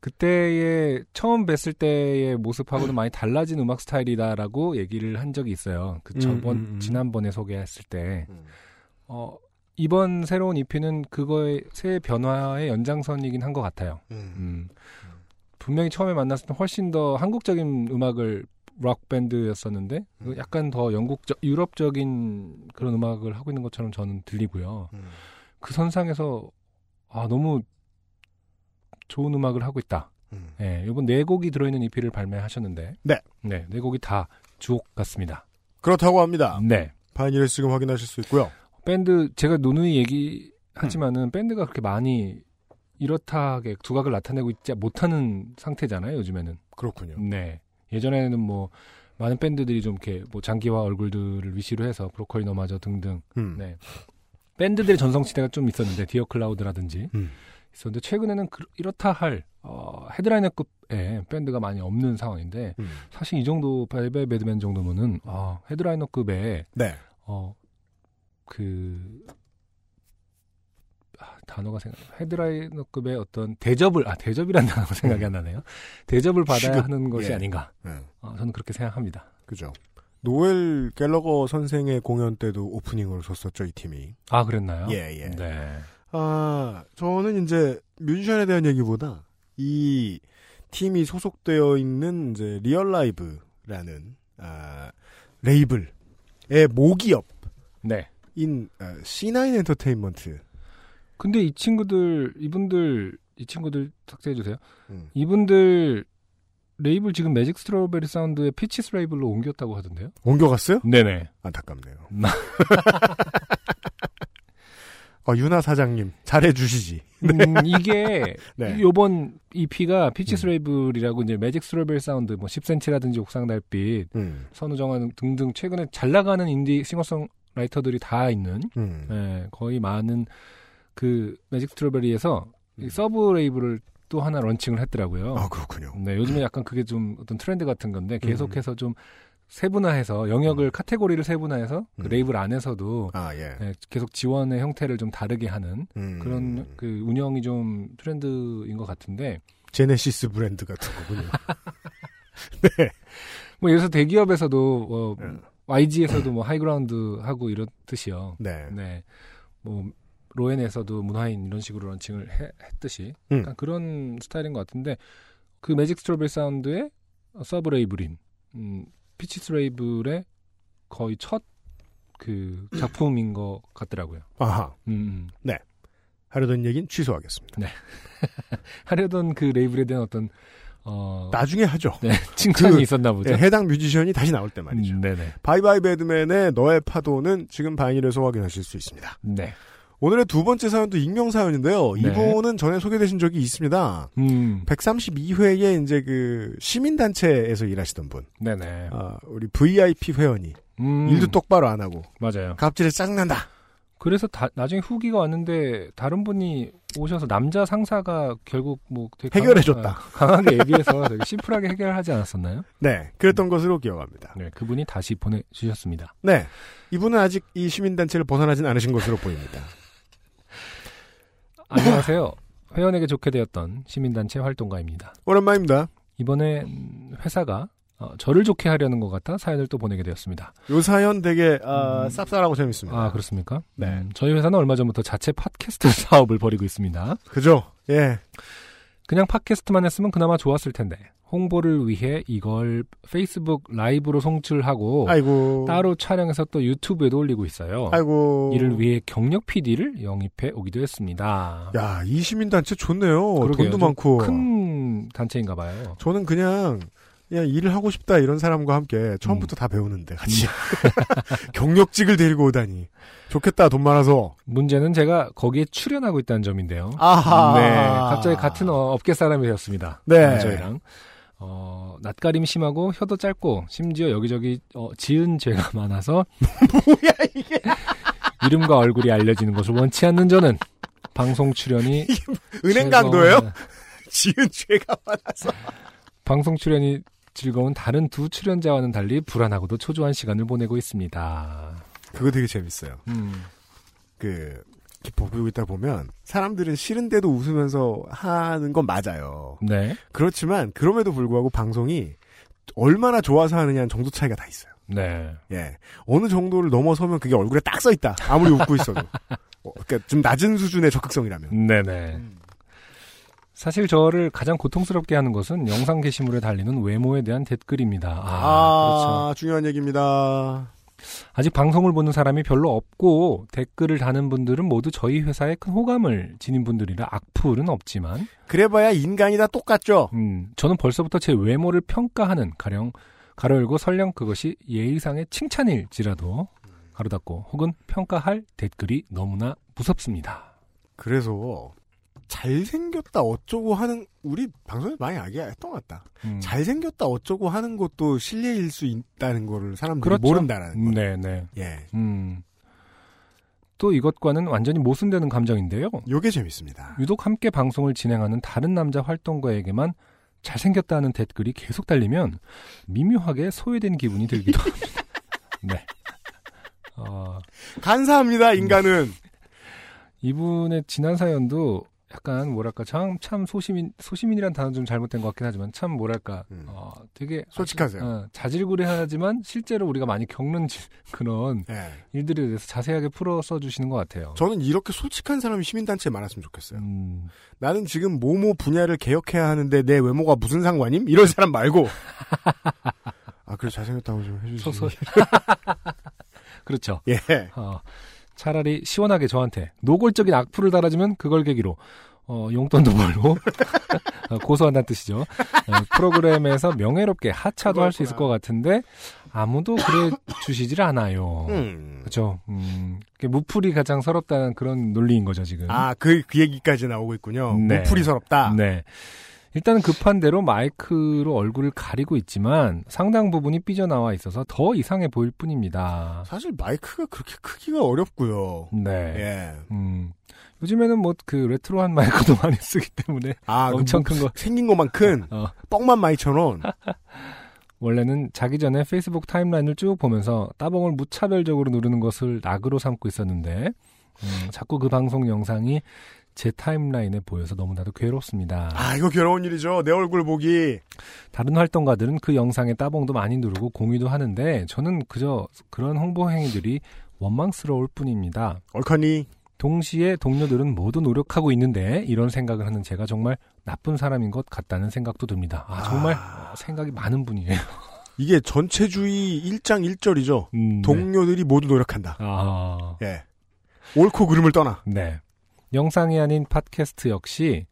그때의 처음 뵀을 때의 모습하고는 많이 달라진 음악 스타일이다라고 얘기를 한 적이 있어요. 그 음, 저번 음, 음. 지난번에 소개했을 때 어, 이번 새로운 EP는 그거의 새 변화의 연장선이긴 한 것 같아요. 음. 음. 분명히 처음에 만났을 때 훨씬 더 한국적인 음악을 락 밴드였었는데 음. 약간 더 영국적 유럽적인 그런 음악을 하고 있는 것처럼 저는 들리고요. 음. 그 선상에서 아 너무 좋은 음악을 하고 있다. 음. 예, 이번 네 곡이 들어있는 EP를 발매하셨는데 네. 네, 네 곡이 다 주옥 같습니다. 그렇다고 합니다. 네. 바이닐을 지금 확인하실 수 있고요. 밴드 제가 누누이 얘기하지만은 밴드가 그렇게 많이 이렇다하게 두각을 나타내고 있지 못하는 상태잖아요 요즘에는. 그렇군요. 네. 예전에는 뭐 많은 밴드들이 좀 이렇게 뭐 장기하와 얼굴들을 위시로 해서 브로콜리 너마저 등등 음. 네. 밴드들의 전성시대가 좀 있었는데 디어 클라우드라든지 음. 있었는데 최근에는 그- 이렇다 할 어, headliner급의 밴드가 많이 없는 상황인데 음. 사실 이 정도 벨벳 배드맨 정도면은 아, headliner급의 네. 어, 그, 아, 단어가 생각, headliner급의 어떤 대접을, 아, 대접이라는 (laughs) 단어가 생각이 안 나네요. 대접을 받아야 취급. 하는 것이 예. 아닌가. 네. 어, 저는 그렇게 생각합니다. 그죠. 노엘 갤러거 선생의 공연 때도 오프닝으로 섰었죠, 이 팀이. 아, 그랬나요? 예, 예. 네. 아, 저는 이제 뮤지션에 대한 얘기보다 이 팀이 소속되어 있는 이제 리얼 라이브라는 아, 레이블의 모기업인 네. 아, C9 엔터테인먼트. 근데 이 친구들, 이분들, 이 친구들 삭제해 주세요. 음. 이분들 레이블 지금 매직 스트로베리 사운드의 피치스 레이블로 옮겼다고 하던데요? 옮겨갔어요? 네네. 안타깝네요. 나- 어, (laughs) 유나 사장님 잘해 주시지. 음, (laughs) 이게 네. 요번 EP가 피치스 레이블이라고 이제 매직 스트로베리 사운드 뭐 10cm라든지 옥상 달빛 음, 선우정아 등등 최근에 잘 나가는 인디 싱어송 라이터들이 다 있는 음. 예, 거의 많은 그 매직 스트로베리에서 이 sub 레이블을 또 하나 런칭을 했더라고요. 아 그렇군요. 네, 요즘에 약간 그게 좀 어떤 트렌드 같은 건데 음. 계속해서 좀 세분화해서 영역을 카테고리를 세분화해서 그 음. 레이블 안에서도 아 예. 예, 계속 지원의 형태를 좀 다르게 하는 음, 그런 그 운영이 좀 트렌드인 것 같은데 제네시스 브랜드 같은 거군요. (laughs) 뭐 예를 들어서 대기업에서도 어, 예. YG에서도 뭐 하이그라운드 하고 이렇듯이요. 네. 네. 뭐 로엔에서도 문화인 이런 식으로 런칭을 해- 했듯이 음. 그런 스타일인 것 같은데 그 매직 스트로베리 사운드의 sub 레이블인 음, 피치스 레이블의 거의 첫 그 작품인 것 같더라고요. 아하. 음, 음. 하려던 얘기는 취소하겠습니다. (laughs) 하려던 그 레이블에 대한 어떤 어 나중에 하죠. 네, 칭찬이 그, 있었나 보죠. 예, 해당 뮤지션이 다시 나올 때 말이죠. 음, 네네. 바이바이 배드맨의 너의 파도는 지금 바이닐에서 확인하실 수 있습니다. 네. 오늘의 두 번째 사연도 익명 사연인데요. 네. 이분은 전에 소개되신 적이 있습니다. 음, 132회에 이제 그 시민단체에서 일하시던 분, 네네. 아, 우리 VIP 회원이 음, 일도 똑바로 안 하고 맞아요. 갑질에 짜증난다. 그래서 다- 나중에 후기가 왔는데 다른 분이 오셔서 남자 상사가 결국 뭐 되게 해결해줬다. 강하, 게 얘기해서 되게 심플하게 해결하지 않았었나요? 네, 그랬던 것으로 기억합니다. 네, 그분이 다시 보내주셨습니다. 네, 이분은 아직 이 시민단체를 벗어나진 않으신 것으로 보입니다. (laughs) 안녕하세요. 회원에게 좋게 되었던 시민단체 활동가입니다. 오랜만입니다. 이번에 음, 회사가 어, 저를 좋게 하려는 것 같아 사연을 또 보내게 되었습니다. 요 사연 되게 아, 음. 쌉쌀하고 재밌습니다. 아 그렇습니까? 네. 음, 저희 회사는 얼마 전부터 자체 팟캐스트 (laughs) 사업을 벌이고 있습니다. 그죠? 예. 그냥 팟캐스트만 했으면 그나마 좋았을 텐데 홍보를 위해 이걸 페이스북 라이브로 송출하고 아이고. 따로 촬영해서 또 유튜브에도 올리고 있어요. 아이고. 이를 위해 경력 PD를 영입해 오기도 했습니다. 야, 이 시민단체 좋네요. 그러게요. 돈도 좀 많고. 큰 단체인가 봐요. 저는 그냥, 그냥 일을 하고 싶다 이런 사람과 함께 처음부터 음. 다 배우는데, 같이. (laughs) 경력직을 데리고 오다니. 좋겠다, 돈 많아서. 문제는 제가 거기에 출연하고 있다는 점인데요. 아하. 네, 갑자기 같은 어- 업계 사람이 되었습니다. 네. 어, 저희랑. 어, 낯가림 심하고 혀도 짧고 심지어 여기저기 어, 지은 죄가 (laughs) 많아서 뭐야, 이게. (laughs) 이름과 얼굴이 알려지는 것을 원치 않는 저는 방송 출연이 은행 즐거운- 강도예요? 지은 죄가 많아서. 방송 출연이 즐거운 다른 두 출연자와는 달리 불안하고도 초조한 시간을 보내고 있습니다. 그거 되게 재밌어요. 음, 그, 보고 있다 보면, 사람들은 싫은데도 웃으면서 하는 건 맞아요. 네, 그렇지만, 그럼에도 불구하고 방송이 얼마나 좋아서 하느냐는 정도 차이가 다 있어요. 네, 예. 어느 정도를 넘어서면 그게 얼굴에 딱 써 있다. 아무리 웃고 있어도. (laughs) 어, 그러니까 좀 낮은 수준의 적극성이라면. 네네. 사실 저를 가장 고통스럽게 하는 것은 영상 게시물에 달리는 외모에 대한 댓글입니다. 아, 그렇죠. 중요한 얘기입니다. 아직 방송을 보는 사람이 별로 없고 댓글을 다는 분들은 모두 저희 회사에 큰 호감을 지닌 분들이라 악플은 없지만, 그래봐야 인간이 다 똑같죠. 음, 저는 벌써부터 제 외모를 평가하는 가령 가로 열고 설령 그것이 예의상의 칭찬일지라도 가로 닫고 혹은 평가할 댓글이 너무나 무섭습니다. 그래서 잘생겼다 어쩌고 하는 우리 방송에서 많이 이야기했던 것 같다. 음, 잘생겼다 어쩌고 하는 것도 실례일 수 있다는 거를 사람들이 그렇죠. 모른다라는 거. 네 네. 예. 음. 또 이것과는 완전히 모순되는 감정인데요. 요게 재밌습니다. 유독 함께 방송을 진행하는 다른 남자 활동가에게만 잘생겼다는 댓글이 계속 달리면 미묘하게 소외된 기분이 들기도 (laughs) 합니다. 네. 어, 간사합니다, 인간은. 이분의 지난 사연도 약간 뭐랄까 참, 참 소시민 소시민이란 단어 좀 잘못된 것 같긴 하지만 참 뭐랄까 음. 어, 되게 솔직하세요. 어, 자질구레하지만 실제로 우리가 많이 겪는 지- 그런 예. 일들에 대해서 자세하게 풀어 써 주시는 것 같아요. 저는 이렇게 솔직한 사람이 시민단체에 많았으면 좋겠어요. 음, 나는 지금 모모 분야를 개혁해야 하는데 내 외모가 무슨 상관임? 이런 사람 말고. (laughs) 아, 그래 잘생겼다고 좀 해주시죠. 소설 (laughs) 그렇죠. 예. 어, 차라리 시원하게 저한테 노골적인 악플을 달아주면 그걸 계기로 어, 용돈도 (laughs) 벌고 어, 고소한다는 뜻이죠. 어, 프로그램에서 명예롭게 하차도 할 수 있을 것 같은데 아무도 그래 주시질 않아요. 음. 그렇죠. 음, 무플이 가장 서럽다는 그런 논리인 거죠 지금. 아, 그, 그 얘기까지 나오고 있군요. 네. 무플이 서럽다. 네. 일단은 급한 대로 마이크로 얼굴을 가리고 있지만 상당 부분이 삐져나와 있어서 더 이상해 보일 뿐입니다. 사실 마이크가 그렇게 크기가 어렵고요. 네. 예. 음. 요즘에는 뭐 그 레트로한 마이크도 (laughs) 많이 쓰기 때문에 아, 그 엄청 뭐 큰 거. 생긴 것만 큰 어, 뻥만 많이 쳐놓은. (laughs) 원래는 자기 전에 페이스북 타임라인을 쭉 보면서 따봉을 무차별적으로 누르는 것을 낙으로 삼고 있었는데 음, 자꾸 그 방송 영상이 제 타임라인에 보여서 너무나도 괴롭습니다. 아, 이거 괴로운 일이죠. 내 얼굴 보기. 다른 활동가들은 그 영상에 따봉도 많이 누르고 공유도 하는데 저는 그저 그런 홍보 행위들이 원망스러울 뿐입니다. 얼커니. 동시에 동료들은 모두 노력하고 있는데 이런 생각을 하는 제가 정말 나쁜 사람인 것 같다는 생각도 듭니다. 아, 정말 아. 어, 생각이 많은 분이에요. (laughs) 이게 전체주의 1장 1절이죠. 음, 네. 동료들이 모두 노력한다. 아, 예. 옳고 그름을 떠나. 네. 영상이 아닌 팟캐스트 역시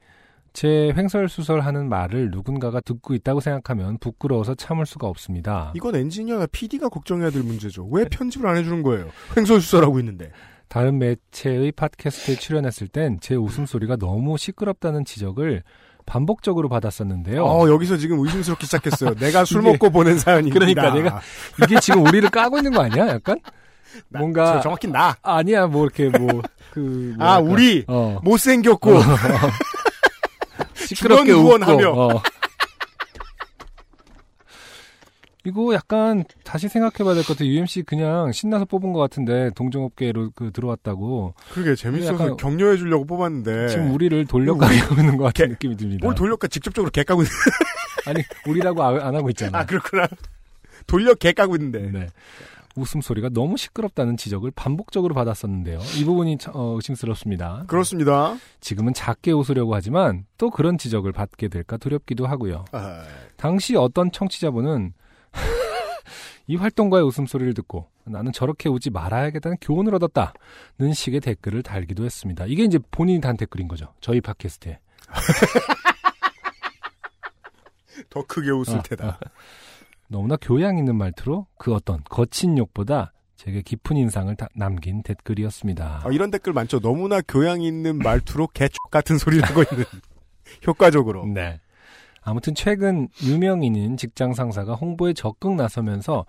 제 횡설수설하는 말을 누군가가 듣고 있다고 생각하면 부끄러워서 참을 수가 없습니다. 이건 엔지니어나 PD가 걱정해야 될 문제죠. 왜 편집을 안 해주는 거예요? 횡설수설하고 있는데. 다른 매체의 팟캐스트에 출연했을 땐 제 웃음소리가 너무 시끄럽다는 지적을 반복적으로 받았었는데요. 어, 여기서 지금 의심스럽게 시작했어요. 내가 술 이게- 먹고 보낸 사연입니다. 그러니까 내가 이게 지금 우리를 까고 있는 거 아니야? 약간? 나- 뭔가 저- 정확히 나. 아니야 뭐 이렇게 뭐 그 아, 우리 어 못생겼고 (laughs) 시끄럽게 주변 웃고 후원하며. 어. 이거 약간 다시 생각해봐야 될 것 같아. UMC 그냥 신나서 뽑은 것 같은데 동종업계로 그 들어왔다고 그러게 재밌어서 약간- 격려해 주려고 뽑았는데 지금 우리를 돌려가게 하는 것 같은 개- 느낌이 듭니다. 뭘 돌려까 직접적으로 개 까고 있는 아니 우리라고 아- 안 하고 있잖아. 아 그렇구나 돌려 개 까고 있는데 네. 웃음소리가 너무 시끄럽다는 지적을 반복적으로 받았었는데요. 이 부분이 참, 어, 의심스럽습니다. 그렇습니다 지금은 작게 웃으려고 하지만 또 그런 지적을 받게 될까 두렵기도 하고요. 아, 당시 어떤 청취자분은 (laughs) 이 활동가의 웃음소리를 듣고 나는 저렇게 웃지 말아야겠다는 교훈을 얻었다는 식의 댓글을 달기도 했습니다. 이게 이제 본인이 단 댓글인 거죠. 저희 팟캐스트에. (laughs) 더 크게 웃을 아, 테다 너무나 교양 있는 말투로 그 어떤 거친 욕보다 제게 깊은 인상을 다- 남긴 댓글이었습니다. 아, 이런 댓글 많죠 너무나 교양 있는 말투로 개촉 같은 소리를 하고 (laughs) 있는 효과적으로 네. 아무튼 최근 유명인인 직장 상사가 홍보에 적극 나서면서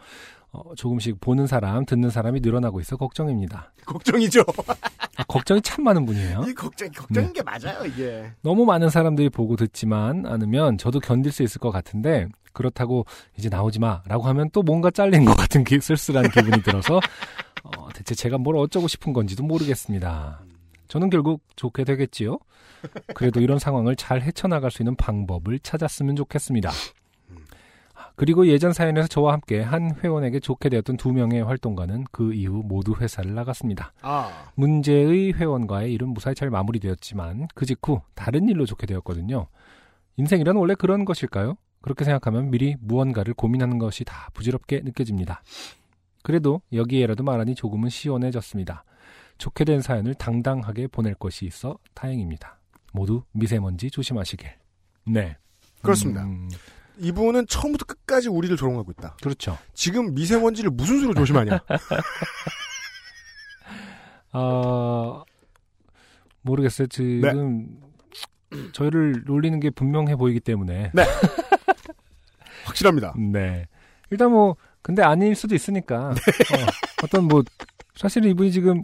어, 조금씩 보는 사람, 듣는 사람이 늘어나고 있어 걱정입니다. 걱정이죠 (laughs) 아, 걱정이 참 많은 분이에요. 이 걱정 걱정인 네. 게 맞아요 이게 너무 많은 사람들이 보고 듣지만 않으면 저도 견딜 수 있을 것 같은데 그렇다고 이제 나오지 마라고 하면 또 뭔가 잘린 것 같은 기- 쓸쓸한 기분이 들어서 (laughs) 어, 대체 제가 뭘 어쩌고 싶은 건지도 모르겠습니다. 저는 결국 좋게 되겠지요. 그래도 이런 상황을 잘 헤쳐나갈 수 있는 방법을 찾았으면 좋겠습니다. 아, 그리고 예전 사연에서 저와 함께 한 회원에게 좋게 되었던 두 명의 활동가는 그 이후 모두 회사를 나갔습니다. 아 문제의 회원과의 일은 무사히 잘 마무리되었지만 그 직후 다른 일로 좋게 되었거든요. 인생이란 원래 그런 것일까요? 그렇게 생각하면 미리 무언가를 고민하는 것이 다 부질없게 느껴집니다. 그래도 여기에라도 말하니 조금은 시원해졌습니다. 좋게 된 사연을 당당하게 보낼 것이 있어 다행입니다. 모두 미세먼지 조심하시길. 네. 그렇습니다. 음, 이분은 처음부터 끝까지 우리를 조롱하고 있다 그렇죠. 지금 미세먼지를 무슨 수로 조심하냐 아 (laughs) 모르겠어요. 지금 저희를 놀리는 게 분명해 보이기 때문에. (laughs) 확실합니다 네. 일단 뭐 근데 아닐 수도 있으니까 (laughs) 어, 떤뭐 사실은 이분이 지금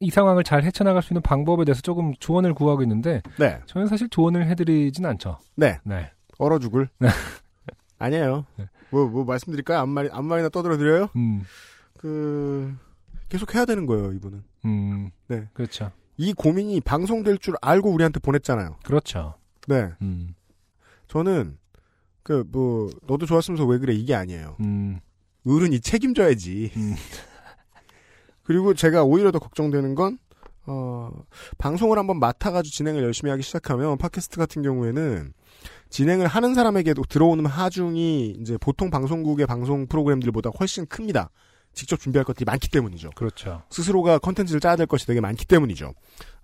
이 상황을 잘 헤쳐나갈 수 있는 방법에 대해서 조금 조언을 구하고 있는데 네. 저는 사실 조언을 해드리진 않죠. 네. 네. 얼어 죽을. 네. (laughs) 아니에요. 네. 뭐, 뭐 말씀드릴까요? 아무 말, 아무 말이나 떠들어 드려요? 음, 그, 계속 해야 되는 거예요, 이분은. 음, 네. 그렇죠. 이 고민이 방송될 줄 알고 우리한테 보냈잖아요. 그렇죠. 네. 음, 저는, 그, 뭐, 너도 좋았으면서 왜 그래? 이게 아니에요. 음, 어른이 책임져야지. 음. (laughs) 그리고 제가 오히려 더 걱정되는 건, 어, 방송을 한번 맡아가지고 진행을 열심히 하기 시작하면, 팟캐스트 같은 경우에는, 진행을 하는 사람에게도 들어오는 하중이, 이제 보통 방송국의 방송 프로그램들보다 훨씬 큽니다. 직접 준비할 것들이 많기 때문이죠. 그렇죠. 스스로가 컨텐츠를 짜야 될 것이 되게 많기 때문이죠.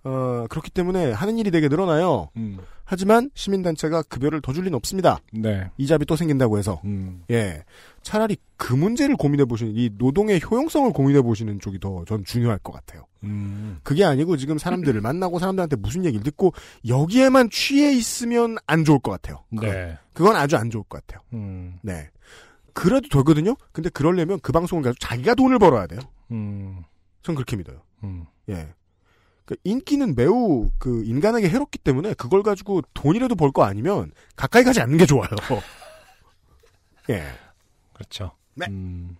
어, 그렇기 때문에 하는 일이 되게 늘어나요. 음, 하지만 시민단체가 급여를 더 줄 리는 없습니다. 네. 이자비 또 생긴다고 해서. 음, 예. 차라리 그 문제를 고민해 보시는, 이 노동의 효용성을 고민해 보시는 쪽이 더 전 중요할 것 같아요. 음, 그게 아니고 지금 사람들을 (clears throat) 만나고 사람들한테 무슨 얘기를 듣고 여기에만 취해 있으면 안 좋을 것 같아요. 그건, 네. 그건 아주 안 좋을 것 같아요. 음, 네. 그래도 되거든요? 근데 그러려면 그 방송을 가지고 자기가 돈을 벌어야 돼요. 음, 전 그렇게 믿어요. 음, 예. 그 인기는 매우 그 인간에게 해롭기 때문에 그걸 가지고 돈이라도 벌 거 아니면 가까이 가지 않는 게 좋아요. (laughs) 예. 그렇죠. 네. 음,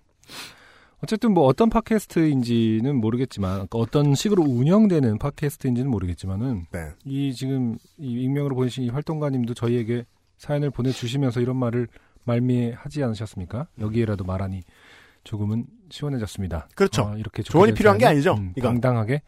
어쨌든 뭐 어떤 팟캐스트인지는 모르겠지만 그러니까 어떤 식으로 운영되는 팟캐스트인지는 모르겠지만은 네. 이 지금 이 익명으로 보내신 이 활동가님도 저희에게 사연을 보내주시면서 이런 말을 말미하지 않으셨습니까? 여기에라도 말하니 조금은 시원해졌습니다. 그렇죠. 어, 이렇게 조언이 필요한 게 아니죠, 음. 당당하게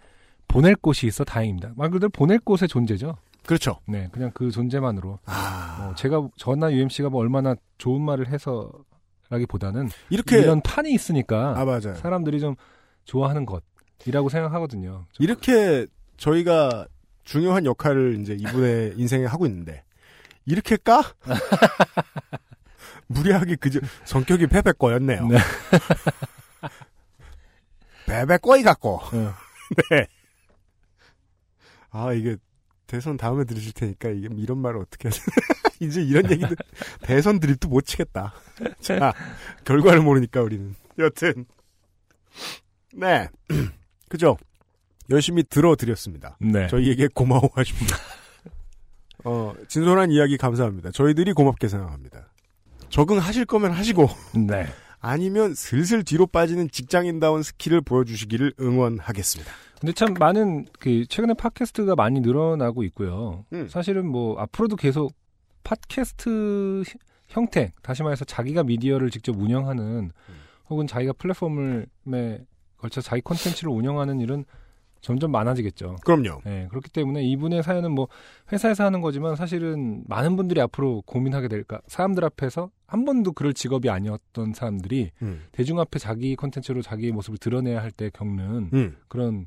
보낼 곳이 있어 다행입니다. 말 그대로 보낼 곳의 존재죠. 그렇죠. 네, 그냥 그 존재만으로 아. 뭐 제가 저나 UMC가 뭐 얼마나 좋은 말을 해서라기보다는 이렇게 이런 판이 있으니까 아 맞아요. 사람들이 좀 좋아하는 것이라고 생각하거든요. 좀 이렇게 저희가 중요한 역할을 이제 이분의 (laughs) 인생에 하고 있는데 이렇게 까? (laughs) 무리하게 그저 성격이 패배꺼였네요. 네. (laughs) 패배꺼이 같고. 어. 네. 아 이게 대선 다음에 들으실 테니까 이게 이런 말을 어떻게 해야. (laughs) 이제 이런 얘기들 대선 드립도 못 치겠다. (laughs) 자 결과를 모르니까 우리는 여튼 네 (clears throat) 그죠 열심히 들어드렸습니다. 네. 저희에게 고마워하십니다. (laughs) 어, 진솔한 이야기 감사합니다. 저희들이 고맙게 생각합니다. 적응하실 거면 하시고, 네. 아니면 슬슬 뒤로 빠지는 직장인다운 스킬을 보여주시기를 응원하겠습니다. 근데 참 많은 그 최근에 팟캐스트가 많이 늘어나고 있고요. 음. 사실은 뭐 앞으로도 계속 팟캐스트 히- 형태, 다시 말해서 자기가 미디어를 직접 운영하는 음. 혹은 자기가 플랫폼을 에 걸쳐 자기 콘텐츠를 운영하는 일은 점점 많아지겠죠. 그럼요. 네, 그렇기 때문에 이분의 사연은 뭐 회사에서 하는 거지만 사실은 많은 분들이 앞으로 고민하게 될까. 사람들 앞에서 한 번도 그럴 직업이 아니었던 사람들이 음. 대중 앞에 자기 콘텐츠로 자기의 모습을 드러내야 할 때 겪는 음. 그런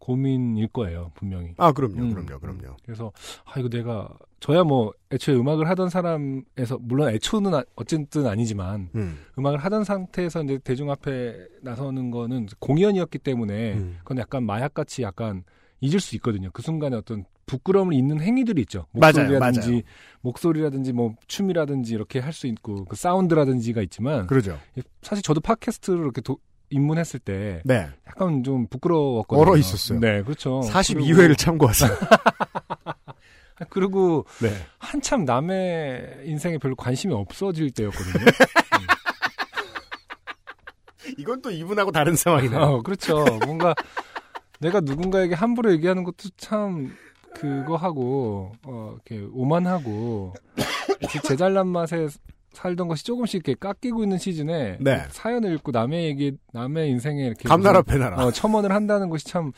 고민일 거예요, 분명히. 아, 그럼요, 음. 그럼요, 그럼요. 그래서 아 이거 내가 저야 뭐 애초에 음악을 하던 사람에서 물론 애초는 아- 어쨌든 아니지만 음. 음악을 하던 상태에서 이제 대중 앞에 나서는 거는 공연이었기 때문에 음. 그건 약간 마약같이 약간 잊을 수 있거든요. 그 순간에 어떤 부끄러움을 잊는 행위들이 있죠. 맞아요, 목소리라든지 맞아요. 목소리라든지 뭐 춤이라든지 이렇게 할 수 있고 그 사운드라든지가 있지만 그러죠. 사실 저도 팟캐스트를 이렇게 도- 입문했을 때 네. 약간 좀 부끄러웠거든요. 얼어 있었어요. 네, 그렇죠. 42회를 참고하세요. 그리고, (laughs) 그리고 네. 한참 남의 인생에 별로 관심이 없어질 때였거든요. 이건 또 이분하고 다른 상황이네요. 어, 그렇죠. 뭔가 내가 누군가에게 함부로 얘기하는 것도 참 그거 하고 어 이렇게 오만하고 제- 제 잘난 맛에 살던 것이 조금씩 이렇게 깎이고 있는 시즌에 네. 사연을 읽고 남의 얘기 남의 인생에 이렇게 감나라 배나라. 어, 첨언을 한다는 것이 참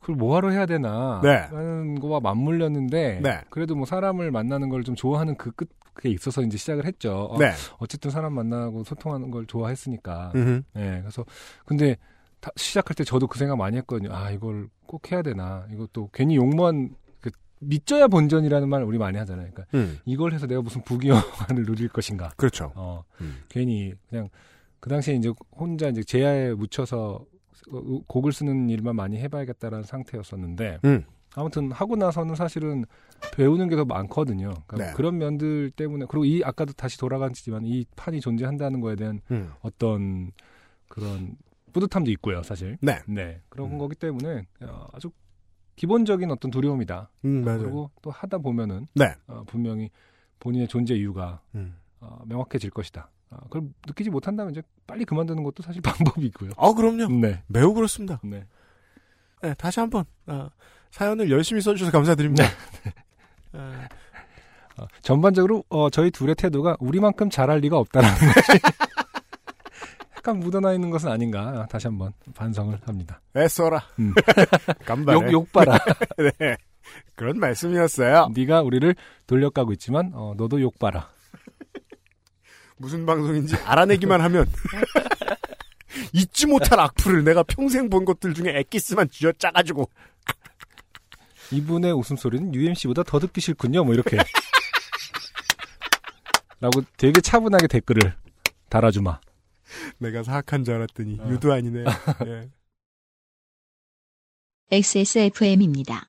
그걸 뭐하러 해야 되나 네. 라는 거와 맞물렸는데 네. 그래도 뭐 사람을 만나는 걸 좀 좋아하는 그 끝에 있어서 이제 시작을 했죠. 어, 네. 어쨌든 사람 만나고 소통하는 걸 좋아했으니까. 음흠. 네, 그래서 근데 다- 시작할 때 저도 그 생각 많이 했거든요. 아 이걸 꼭 해야 되나? 이것도 괜히 욕만 그 믿져야 본전이라는 말 우리 많이 하잖아요. 그러니까 음. 이걸 해서 내가 무슨 부귀영화를 (laughs) 누릴 것인가? 그렇죠. 어, 음. 괜히 그냥 그 당시에 이제 혼자 이제 제야에 묻혀서 어, 곡을 쓰는 일만 많이 해봐야겠다라는 상태였었는데 음. 아무튼 하고 나서는 사실은 배우는 게 더 많거든요. 그러니까 네. 그런 면들 때문에 그리고 이 아까도 다시 돌아간지만 이 판이 존재한다는 거에 대한 음. 어떤 그런 뿌듯함도 있고요, 사실. 네. 네. 그런 음. 거기 때문에 어, 아주 기본적인 어떤 두려움이다. 음, 맞아요. 그리고 또 하다 보면은 네. 어, 분명히 본인의 존재 이유가 음. 어, 명확해질 것이다. 어, 그걸 느끼지 못한다면 이제 빨리 그만두는 것도 사실 (laughs) 방법이고요. 아, 그럼요. 네. 매우 그렇습니다. 네. 네, 다시 한번 아, 사연을 열심히 써주셔서 감사드립니다. 아, 어, 전반적으로 어, 저희 둘의 태도가 우리만큼 잘할 리가 없다라는 (laughs) 것이 약간 묻어나 있는 것은 아닌가 다시 한번 반성을 합니다. 애써라. 음. (laughs) 간발에. 욕, 욕 봐라. (laughs) 네. 그런 말씀이었어요. 네가 우리를 돌려가고 있지만 어, 너도 욕 봐라. (laughs) 무슨 방송인지 알아내기만 하면 잊지 못할 악플을 내가 평생 본 것들 중에 엑기스만 쥐어 짜가지고 이분의 웃음소리는 UMC보다 더 듣기 싫군요. 뭐 이렇게. 라고 되게 차분하게 댓글을 달아주마. (laughs) 내가 사악한 줄 알았더니 어. 유도 아니네. (laughs) 예. XSFM입니다.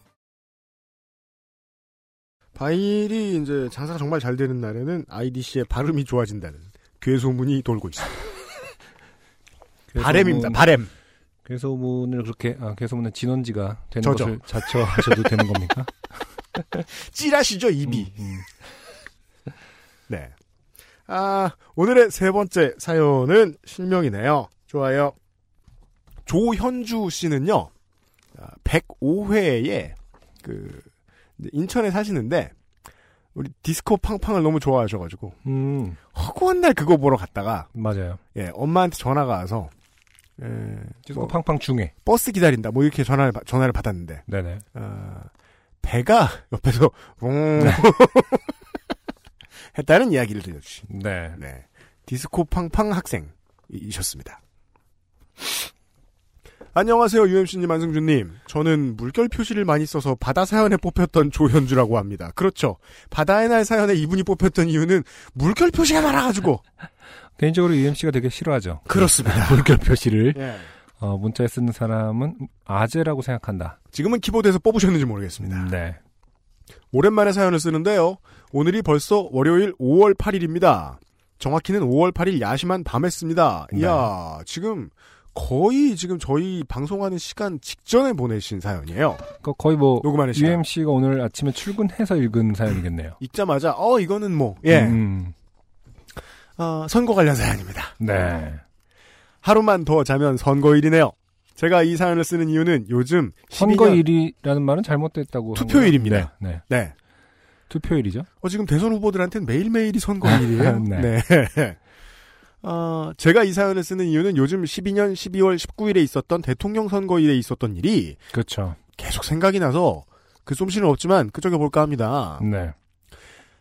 바이닐이 이제 장사가 정말 잘 되는 날에는 IDC의 발음이 좋아진다는 괴소문이 돌고 있습니다. (laughs) 바램입니다. 바램. 괴소문을 그렇게 아, 괴소문의 진원지가 되는 저죠. 것을 자처하셔도 되는 겁니까? (laughs) 찌라시죠 입이. 음, 음. 네. 아 오늘의 세 번째 사연은 실명이네요. 좋아요. 조현주 씨는요. 105회에 그 이제 인천에 사시는데 우리 디스코 팡팡을 너무 좋아하셔가지고 음, 허구한 날 그거 보러 갔다가 맞아요. 예 엄마한테 전화가 와서 예, 디스코 뭐 팡팡 중에. 버스 기다린다 뭐 이렇게 전화를 받- 전화를 받았는데 네네. 아, 배가 옆에서 웅 (laughs) 했다는 이야기를 들려주신 네. 네 디스코 팡팡 학생이셨습니다. 안녕하세요 UMC님 안승준님 저는 물결 표시를 많이 써서 바다 사연에 뽑혔던 조현주라고 합니다. 그렇죠 바다의 날 사연에 이분이 뽑혔던 이유는 물결 표시가 많아가지고 (laughs) 개인적으로 UMC가 되게 싫어하죠. 그렇습니다. (laughs) 물결 표시를 예. 어, 문자에 쓰는 사람은 아재라고 생각한다. 지금은 키보드에서 뽑으셨는지 모르겠습니다. 네. 오랜만에 사연을 쓰는데요. 오늘이 벌써 월요일 5월 8일입니다. 정확히는 5월 8일 야심한 밤에 씁니다. 네. 이야, 지금 거의 지금 저희 방송하는 시간 직전에 보내신 사연이에요. 그 거의 뭐 녹음하는 시간. UMC가 오늘 아침에 출근해서 읽은 사연이겠네요. 읽자마자 어 이거는 뭐 예, 음, 어, 선거 관련 사연입니다. 네. 하루만 더 자면 선거일이네요. 제가 이 사연을 쓰는 이유는 요즘 12년 선거일이라는 말은 잘못됐다고. 한 투표일입니다. 네. 네. 네, 투표일이죠. 어, 지금 대선 후보들한테는 매일매일이 선거일이에요. (laughs) 네. 네. 어, 제가 이 사연을 쓰는 이유는 요즘 12년 12월 19일에 있었던 대통령 선거일에 있었던 일이 그렇죠. 계속 생각이 나서 그 솜씨는 없지만 그저께 볼까 합니다. 네.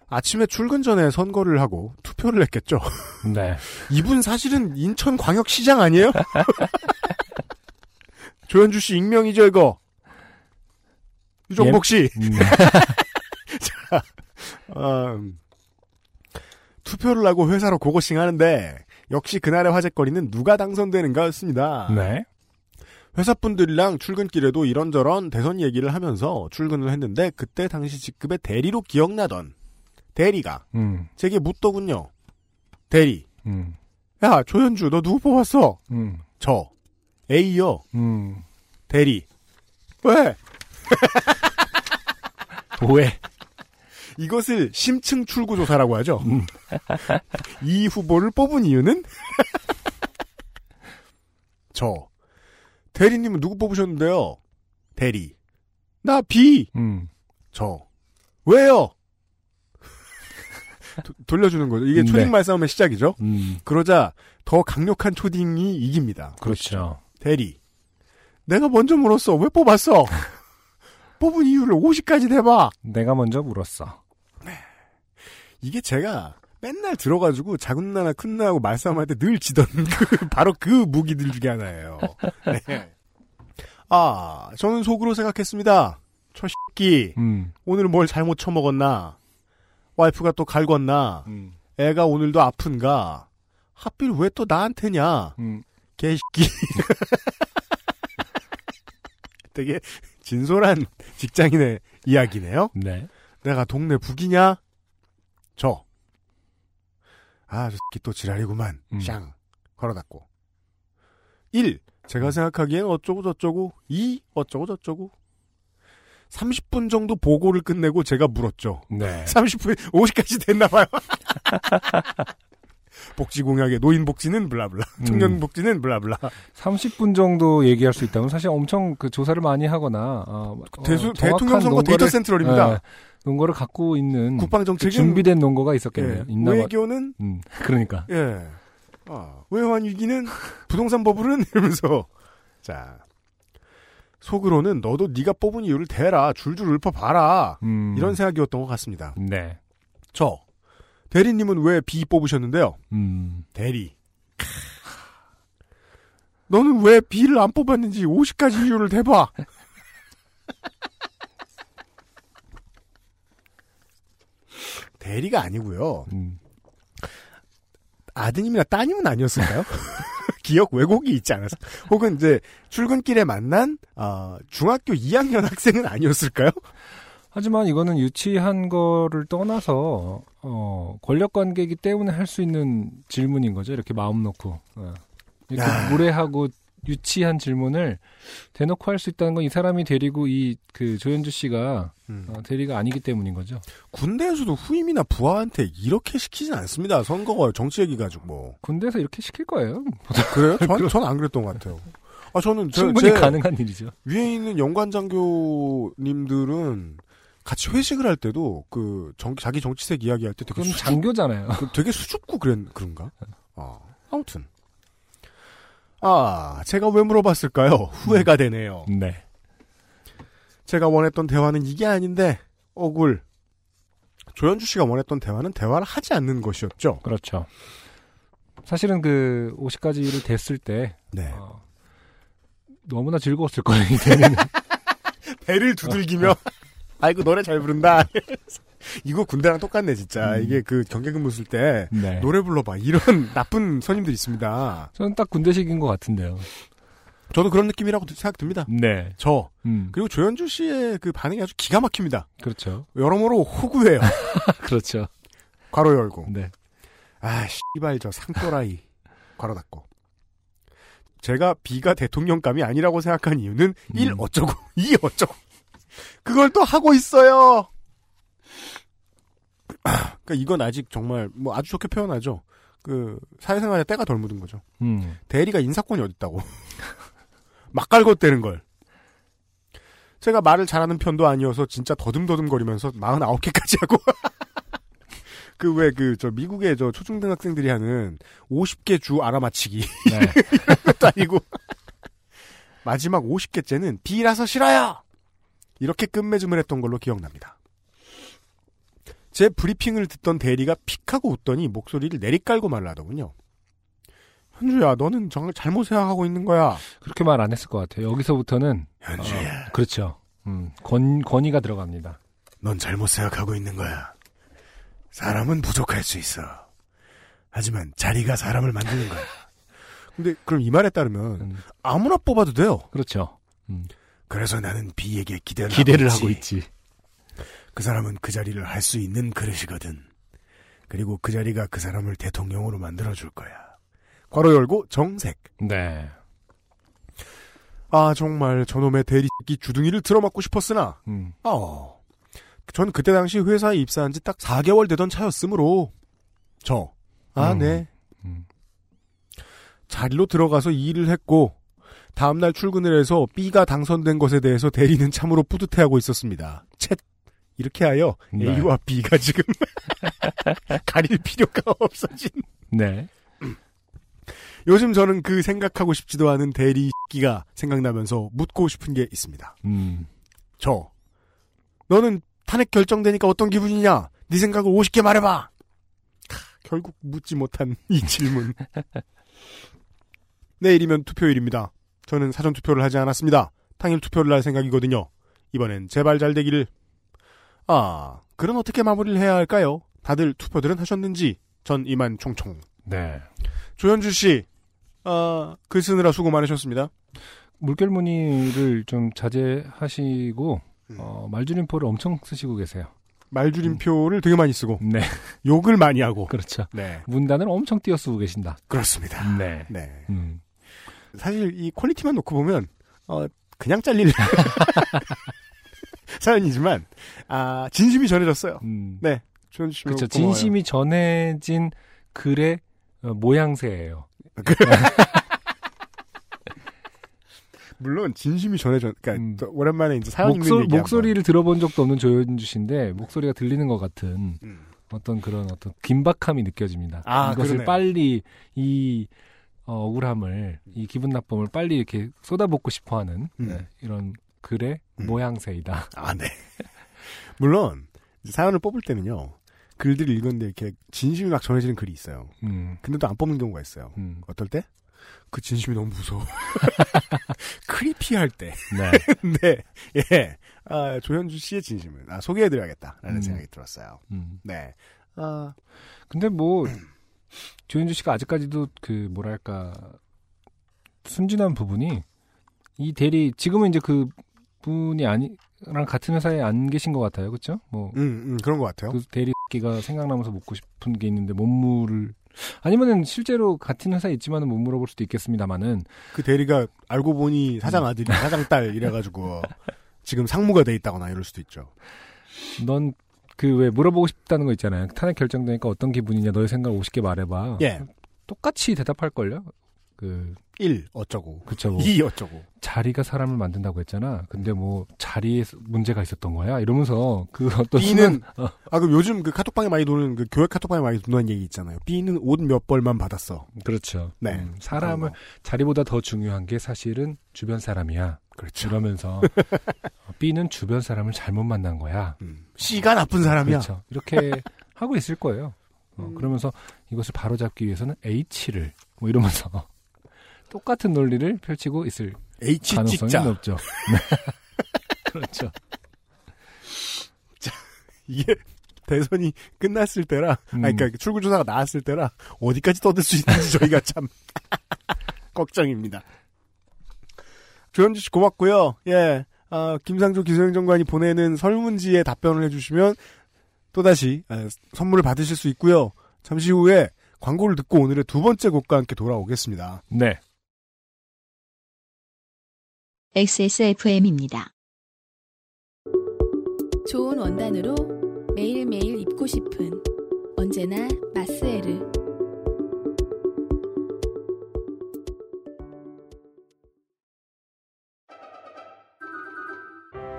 아침에 출근 전에 선거를 하고 투표를 했겠죠. (laughs) 네. 이분 사실은 인천광역시장 아니에요? (laughs) 조현주 씨 익명이죠, 이거. 유정복 씨. 음, (laughs) 어, 음, 투표를 하고 회사로 고고싱 하는데 역시 그날의 화제거리는 누가 당선되는가였습니다. 네. 회사 분들이랑 출근길에도 이런저런 대선 얘기를 하면서 출근을 했는데 그때 당시 직급의 대리로 기억나던 대리가 음, 제게 묻더군요. 대리, 음, 야 조현주 너 누구 뽑았어? 음, 저 A요. 음. 대리. 왜? (laughs) 왜? 이것을 심층 출구 조사라고 하죠. 음. 이 후보를 뽑은 이유는 (laughs) 저 대리님은 누구 뽑으셨는데요? 대리. 나 B. 음. 저. 왜요? (laughs) 도- 돌려주는 거죠. 이게 네. 초딩 말싸움의 시작이죠. 음. 그러자 더 강력한 초딩이 이깁니다. 그렇죠. 대리. 내가 먼저 물었어. 왜 뽑았어? (laughs) 뽑은 이유를 50까지 대봐. 내가 먼저 물었어. 이게 제가 맨날 들어가지고 작은 나나 큰 나하고 말싸움할 때 늘 지던 (laughs) 그 바로 그 무기들 중에 하나예요. 네. 아, 저는 속으로 생각했습니다. 저 새끼 음. 오늘 뭘 잘못 처먹었나? 와이프가 또 갈궜나? 음. 애가 오늘도 아픈가? 하필 왜 또 나한테냐? 음. 개새끼. (laughs) 되게 진솔한 직장인의 이야기네요. 네. 내가 동네 북이냐? 저. 아, 저 새끼 또 지랄이구만. 음. 샹. 걸어놨고. 1. 제가 생각하기엔 어쩌고 저쩌고. 2. 어쩌고 저쩌고. 30분 정도 보고를 끝내고 제가 물었죠. 네. (laughs) 30분, 50까지 됐나봐요. (laughs) 복지 공약의 노인 복지는 블라블라. 음. 청년 복지는 블라블라. 30분 정도 얘기할 수 있다면 사실 엄청 그 조사를 많이 하거나 어, 대수, 어, 대통령 선거 데이터 센트럴입니다. 예, 논거를 갖고 있는 국방 정책은 그 준비된 논거가 있었겠네요. 예, 있나 봐. 외교는 음, 그러니까. 예. 아, 외환 위기는 부동산 버블은 (laughs) 이러면서 자 속으로는 너도 네가 뽑은 이유를 대라 줄줄 읊어 봐라 음. 이런 생각이었던 것 같습니다. 네. 저 대리님은 왜 B 뽑으셨는데요? 음. 대리. 크. 너는 왜 B를 안 뽑았는지 50가지 이유를 대봐. (laughs) 대리가 아니고요. 음. 아드님이나 따님은 아니었을까요? (laughs) 기억 왜곡이 있지 않았어? 혹은 이제 출근길에 만난 아, 중학교 2학년 학생은 아니었을까요? 하지만 이거는 유치한 거를 떠나서 어, 권력 관계이기 때문에 할 수 있는 질문인 거죠. 이렇게 마음 놓고 어. 이렇게 야. 무례하고 유치한 질문을 대놓고 할 수 있다는 건 이 사람이 데리고 이 그 조현주 씨가 어, 대리가 아니기 때문인 거죠. 군대에서도 후임이나 부하한테 이렇게 시키진 않습니다. 선거가 정치 얘기 가지고 뭐. 군대에서 이렇게 시킬 거예요. 그래요? 전, 전안 그랬던 것 같아요. 아, 저는 저, 충분히 제 가능한 일이죠. 위에 있는 연관 장교님들은 같이 회식을 할 때도 그 정- 자기 정치색 이야기할 때 되게 수줍, 장교잖아요. 그 되게 수줍고 그랬, 그런가? 아, 아무튼. 아, 제가 왜 물어봤을까요? 후회가 되네요. 네. 제가 원했던 대화는 이게 아닌데, 억울. 조현주 씨가 원했던 대화는 대화를 하지 않는 것이었죠. 그렇죠. 사실은 그 50가지를 됐을 때 네. 어, 너무나 즐거웠을 거예요. 이때는. (laughs) 배를 두들기며, 아이고, 노래 잘 부른다. (laughs) 이거 군대랑 똑같네, 진짜. 음. 이게 그 경계근무 쓸 때, 네. 노래 불러봐. 이런 (laughs) 나쁜 선임들 있습니다. 저는 딱 군대식인 것 같은데요. 저도 그런 느낌이라고 생각됩니다. 네. 저, 음. 그리고 조현주 씨의 그 반응이 아주 기가 막힙니다. 그렇죠. 여러모로 호구예요. (laughs) 그렇죠. 괄호 열고. 네. 아, 씨발, 저 상또라이. (laughs) 괄호 닫고. 제가 B가 대통령감이 아니라고 생각한 이유는 음. 1 어쩌고, 2 어쩌고. 그걸 또 하고 있어요. (clears throat) 그러니까 이건 아직 정말 뭐 아주 좋게 표현하죠. 그 사회생활에 때가 덜 묻은 거죠. 음. 대리가 인사권이 어딨다고. (laughs) 막 갈궜대는 걸. 제가 말을 잘하는 편도 아니어서 진짜 더듬더듬거리면서 49개까지 하고. (laughs) 그 왜 그 저 미국의 저 초중등 학생들이 하는 50개 주 알아맞히기. 네. (laughs) 것도 아니고. 마지막 50개째는 B라서 싫어요! 이렇게 끝맺음을 했던 걸로 기억납니다. 제 브리핑을 듣던 대리가 픽하고 웃더니 목소리를 내리깔고 말하더군요. 현주야, 너는 정말 잘못 생각하고 있는 거야. 그렇게 말 안 했을 것 같아요. 여기서부터는 현주야, 어, 그렇죠. 음, 권 권위가 들어갑니다. 넌 잘못 생각하고 있는 거야. 사람은 부족할 수 있어. 하지만 자리가 사람을 만드는 거야. (laughs) 근데 그럼 이 말에 따르면 음, 아무나 뽑아도 돼요. 그렇죠. 음, 그래서 나는 B에게 기대를, 기대를 하고, 하고 있지. 그 사람은 그 자리를 할 수 있는 그릇이거든. 그리고 그 자리가 그 사람을 대통령으로 만들어줄 거야. 괄호 열고 정색. 네. 아 정말 저놈의 대리끼 주둥이를 들어맞고 싶었으나 음, 어. 전 그때 당시 회사에 입사한 지 딱 4개월 되던 차였으므로 저. 아 음. 네. 음. 자리로 들어가서 일을 했고 다음날 출근을 해서 B가 당선된 것에 대해서 대리는 참으로 뿌듯해하고 있었습니다. 챗 이렇게 하여 네. A와 B가 지금 (laughs) 가릴 필요가 없어진. 네. 요즘 저는 그 생각하고 싶지도 않은 대리 기가 생각나면서 묻고 싶은 게 있습니다. 음. 저 너는 탄핵 결정되니까 어떤 기분이냐? 네 생각을 50개 말해봐. 캬, 결국 묻지 못한 이 질문. (laughs) 내일이면 투표일입니다. 저는 사전 투표를 하지 않았습니다. 당일 투표를 할 생각이거든요. 이번엔 제발 잘 되기를. 아, 그럼 어떻게 마무리를 해야 할까요? 다들 투표들은 하셨는지 전 이만 총총. 네. 조현주 씨, 아, 글 쓰느라 수고 많으셨습니다. 물결 무늬를 좀 자제하시고 음. 어, 말줄임표를 엄청 쓰시고 계세요. 말줄임표를 되게 많이 쓰고 네. 욕을 많이 하고. 그렇죠. 네, 문단을 엄청 띄어 쓰고 계신다. 그렇습니다. 네. 네. 음. 사실 이 퀄리티만 놓고 보면 어 그냥 잘릴 (laughs) (laughs) 사연이지만 아 진심이 전해졌어요. 음. 네, 조현주 씨 그렇죠. 고마워요. 진심이 전해진 글의 어, 모양새예요. (laughs) 물론 진심이 전해져. 그러니까 음. 또 오랜만에 이제 사연 목소, 목소리를 들어본 적도 없는 조현주 씨인데 목소리가 들리는 것 같은 음. 어떤 그런 어떤 긴박함이 느껴집니다. 아, 이것을 그러네요. 빨리 이 어, 억울함을 이 기분 나쁨을 빨리 이렇게 쏟아붓고 싶어하는 음. 네, 이런 글의 음. 모양새이다. 아, 네. 물론 사연을 뽑을 때는요. 글들을 읽었는데 이렇게 진심이 막 전해지는 글이 있어요. 음, 근데도 안 뽑는 경우가 있어요. 음, 어떨 때? 그 진심이 너무 무서워. (laughs) 크리피할 때. 네. (laughs) 네, 예. 아, 조현주 씨의 진심을 아, 소개해드려야겠다라는 음. 생각이 들었어요. 음. 네. 아, 근데 뭐 조현주 씨가 아직까지도 그 뭐랄까 순진한 부분이 이 대리 지금은 이제 그 분이 아니랑 같은 회사에 안 계신 것 같아요, 그렇죠? 뭐 음, 음, 그런 것 같아요. 그 대리기가 생각나면서 묻고 싶은 게 있는데 못 물을 아니면은 실제로 같은 회사에 있지만은 못 물어볼 수도 있겠습니다만은 그 대리가 알고 보니 사장 아들이 (laughs) 사장 딸 이래가지고 지금 상무가 돼 있다거나 이럴 수도 있죠. 넌 그 왜 물어보고 싶다는 거 있잖아요. 탄핵 결정되니까 어떤 기분이냐 너의 생각 50개 말해봐. 예. 똑같이 대답할 걸요? 그 1 어쩌고 그쵸 뭐 2 어쩌고 자리가 사람을 만든다고 했잖아. 근데 뭐 자리에 문제가 있었던 거야. 이러면서 그 어떤 B는 순간- 어, 아 그럼 요즘 그 카톡방에 많이 도는 그 교회 카톡방에 많이 도는 얘기 있잖아요. B는 옷 몇 벌만 받았어. 그렇죠. 네. 음, 사람을. 자리보다 더 중요한 게 사실은 주변 사람이야. 그렇죠. 이러면서 (laughs) 어, B는 주변 사람을 잘못 만난 거야. 음. C가 나쁜 사람이야. 그렇죠. 이렇게 (laughs) 하고 있을 거예요. 어, 음. 그러면서 이것을 바로잡기 위해서는 H를 뭐 이러면서 똑같은 논리를 펼치고 있을 H 가능성이 찍자. 높죠. 네. (laughs) 그렇죠. 이게 대선이 끝났을 때라, 음. 아니, 그러니까 출구 조사가 나왔을 때라 어디까지 떠들 수 있는지 (laughs) 저희가 참 (laughs) 걱정입니다. 조현주 씨 고맙고요. 예, 아, 김상조 기술행정관이 보내는 설문지에 답변을 해주시면 또다시 아, 선물을 받으실 수 있고요. 잠시 후에 광고를 듣고 오늘의 두 번째 곡과 함께 돌아오겠습니다. 네. XSFM입니다. 좋은 원단으로 매일매일 입고 싶은 언제나 마스에르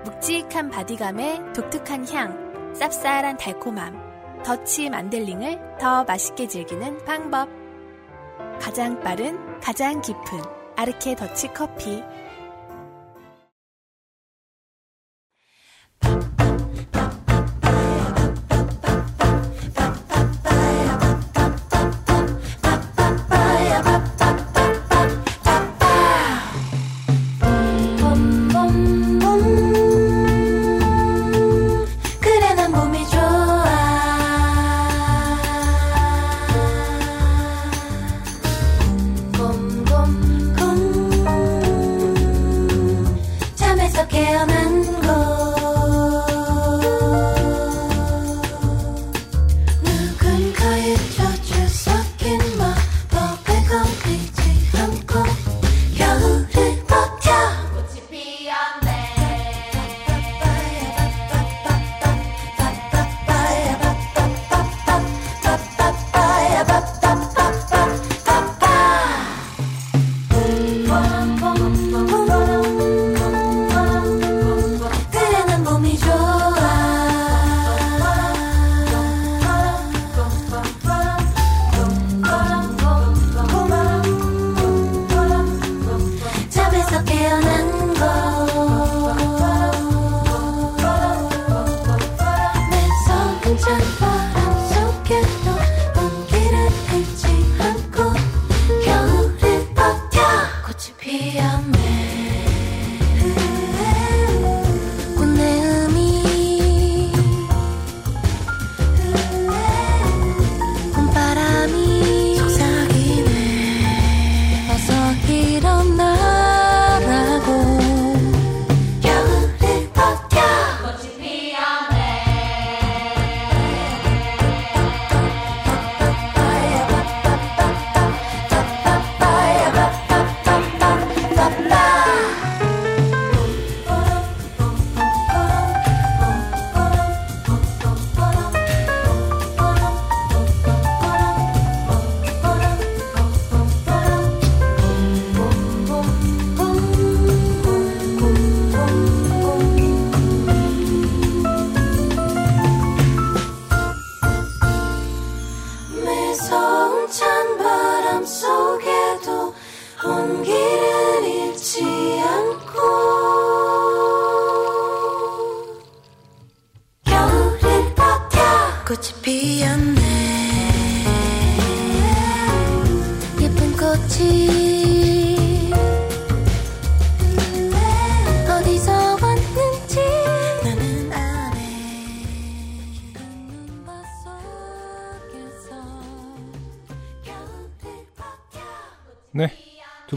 묵직한 바디감에 독특한 향, 쌉쌀한 달콤함, 더치 만델링을 더 맛있게 즐기는 방법. 가장 빠른, 가장 깊은 아르케 더치 커피.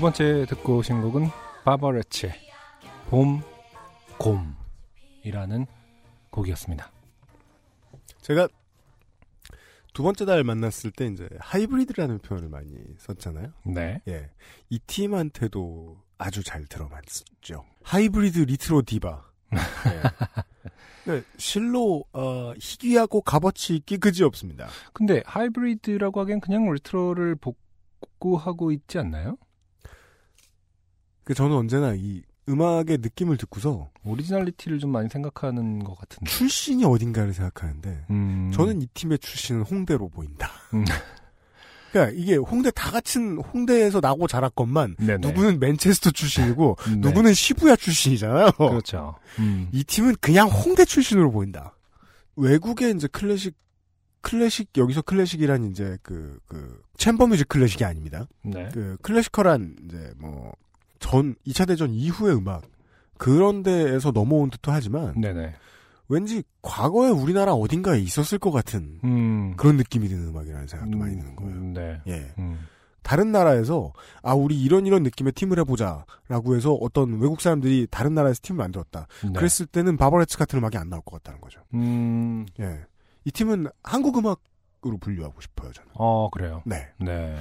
번째 듣고 오신 곡은 바버레츠의 봄, 곰이라는 곡이었습니다. 제가 두 번째 달 만났을 때 이제 하이브리드라는 표현을 많이 썼잖아요. 네. 예. 이 팀한테도 아주 잘 들어맞죠. 하이브리드 리트로 디바. (laughs) 예. 네, 실로 어, 희귀하고 값어치 있기 그지 없습니다. 근데 하이브리드라고 하기엔 그냥 retro를 복구하고 있지 않나요? 그 저는 언제나 이 음악의 느낌을 듣고서 originality를 좀 많이 생각하는 것 같은데. 출신이 어딘가를 생각하는데 음. 저는 이 팀의 출신은 홍대로 보인다. 음. (laughs) 그러니까 이게 홍대 다 같은 홍대에서 나고 자랐건만 네네. 누구는 맨체스터 출신이고 (laughs) 네. 누구는 시부야 출신이잖아요. 그렇죠. 음. 이 팀은 그냥 홍대 출신으로 보인다. 외국의 이제 클래식 클래식 여기서 클래식이란 이제 그그 chamber music 클래식이 아닙니다. 네. 그 classical한 이제 뭐 전 2차 대전 이후의 음악 그런 데에서 넘어온 듯도 하지만 네네. 왠지 과거에 우리나라 어딘가에 있었을 것 같은 음. 그런 느낌이 드는 음악이라는 생각도 많이 드는 거예요. 음, 네. 예. 음. 다른 나라에서 아 우리 이런 이런 느낌의 팀을 해보자라고 해서 어떤 외국 사람들이 다른 나라에서 팀을 만들었다. 네. 그랬을 때는 바버레츠 같은 음악이 안 나올 것 같다는 거죠. 음. 예. 이 팀은 한국 음악으로 분류하고 싶어요, 저는. 어, 그래요. 네. 네.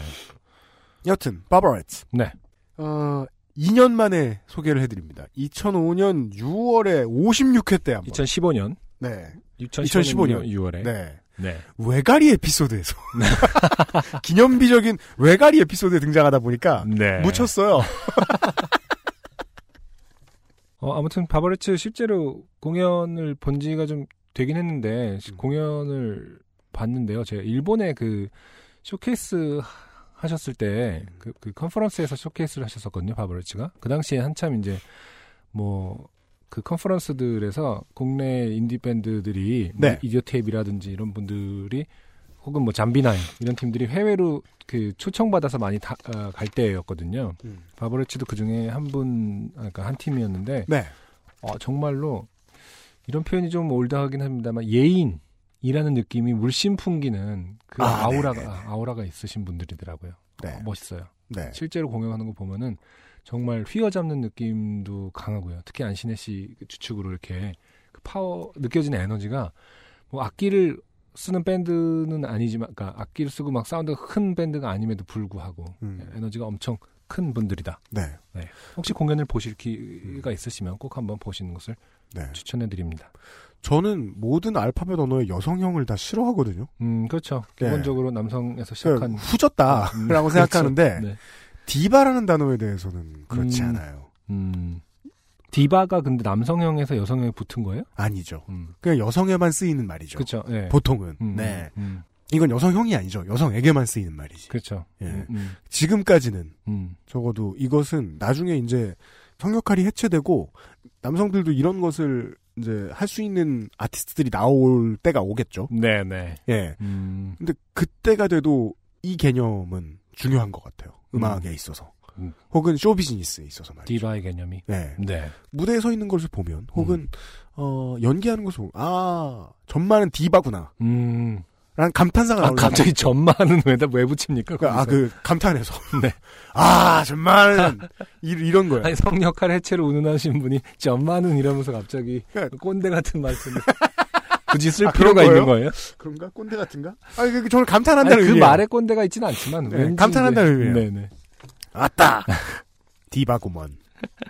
여튼, 바버레츠. 네. 어, 2년 만에 소개를 해드립니다. 2005년 6월에 56회 때 한번. 2015년. 네. 2015년 2015년 6월에. 네. 네. 외가리 에피소드에서. (laughs) 기념비적인 외가리 에피소드에 등장하다 보니까 네. 묻혔어요. (laughs) 어, 아무튼 바버레츠 실제로 공연을 본 지가 좀 되긴 했는데 시- 음. 공연을 봤는데요. 제가 일본에 그 쇼케이스 하셨을 때그 그 컨퍼런스에서 쇼케이스를 하셨었거든요. 바버레츠가 그 당시에 한참 이제 뭐 그 컨퍼런스들에서 국내 인디 밴드들이 뭐 네. 이디오테잎이라든지 이런 분들이 혹은 뭐 잠비나이 이런 팀들이 해외로 그 초청받아서 많이 다- 어, 갈 때였거든요. 음. 바버레츠도 그 중에 한 분, 아, 그러니까 한 팀이었는데, 네. 어, 정말로 이런 표현이 좀 old하긴 합니다만 예인 이라는 느낌이 물씬 풍기는 그 아, 아, 우라가 네네네. 아우라가 있으신 분들이더라고요. 네. 어, 멋있어요. 네. 실제로 공연하는 거 보면은 정말 휘어잡는 느낌도 강하고요. 특히 안신애 씨 주축으로 이렇게 그 파워 느껴지는 에너지가 뭐 악기를 쓰는 밴드는 아니지만, 그러니까 악기를 쓰고 막 사운드가 큰 밴드가 아님에도 불구하고 음. 에너지가 엄청 큰 분들이다. 네. 혹시 공연을 보실 기회가 있으시면 꼭 한번 보시는 것을 네. 추천해 드립니다. 저는 모든 알파벳 언어의 여성형을 다 싫어하거든요. 음, 그렇죠. 네. 기본적으로 남성에서 시작한 후졌다라고 음, (laughs) 그렇죠. 생각하는데 네. 디바라는 단어에 대해서는 그렇지 음. 않아요. 음. 디바가 근데 남성형에서 여성형에 붙은 거예요? 아니죠. 음. 그냥 여성에만 쓰이는 말이죠. 그렇죠. 네. 보통은. 음, 네. 음, 이건 여성형이 아니죠. 여성에게만 쓰이는 말이지. 그렇죠. 예. 지금까지는 음. 적어도 이것은 나중에 이제 성역할이 해체되고 남성들도 이런 것을 이제 할 수 있는 아티스트들이 나올 때가 오겠죠. 네, 네. 예. 음. 근데 그때가 돼도 이 개념은 중요한 것 같아요. 음악에 있어서. 음. 혹은 쇼 비즈니스에 있어서 말이죠. 디바의 개념이. 네. 네. 무대에 서 있는 것을 보면, 혹은, 음. 어, 연기하는 것을 보면, 아, 전만은 디바구나. 음. 라는 감탄사가 아, 나오는 갑자기 전만은 (laughs) 왜다 왜 붙입니까? 그, 아, 거기서? 그, 감탄해서. (laughs) 네. (laughs) 아, 이, 이런 거예요. 아니, 성 역할 해체를 운운하신 분이 전만은 이러면서 갑자기 그러니까 꼰대 같은 말씀을 굳이 쓸 아, 필요가 있는 거예요? 그런가? 꼰대 같은가? 아니, 그, 저는 감탄한다는 그 의미예요. 말에 꼰대가 있지는 않지만 네, 감탄한다는 의미예요. 네네. 아따! 디바구먼.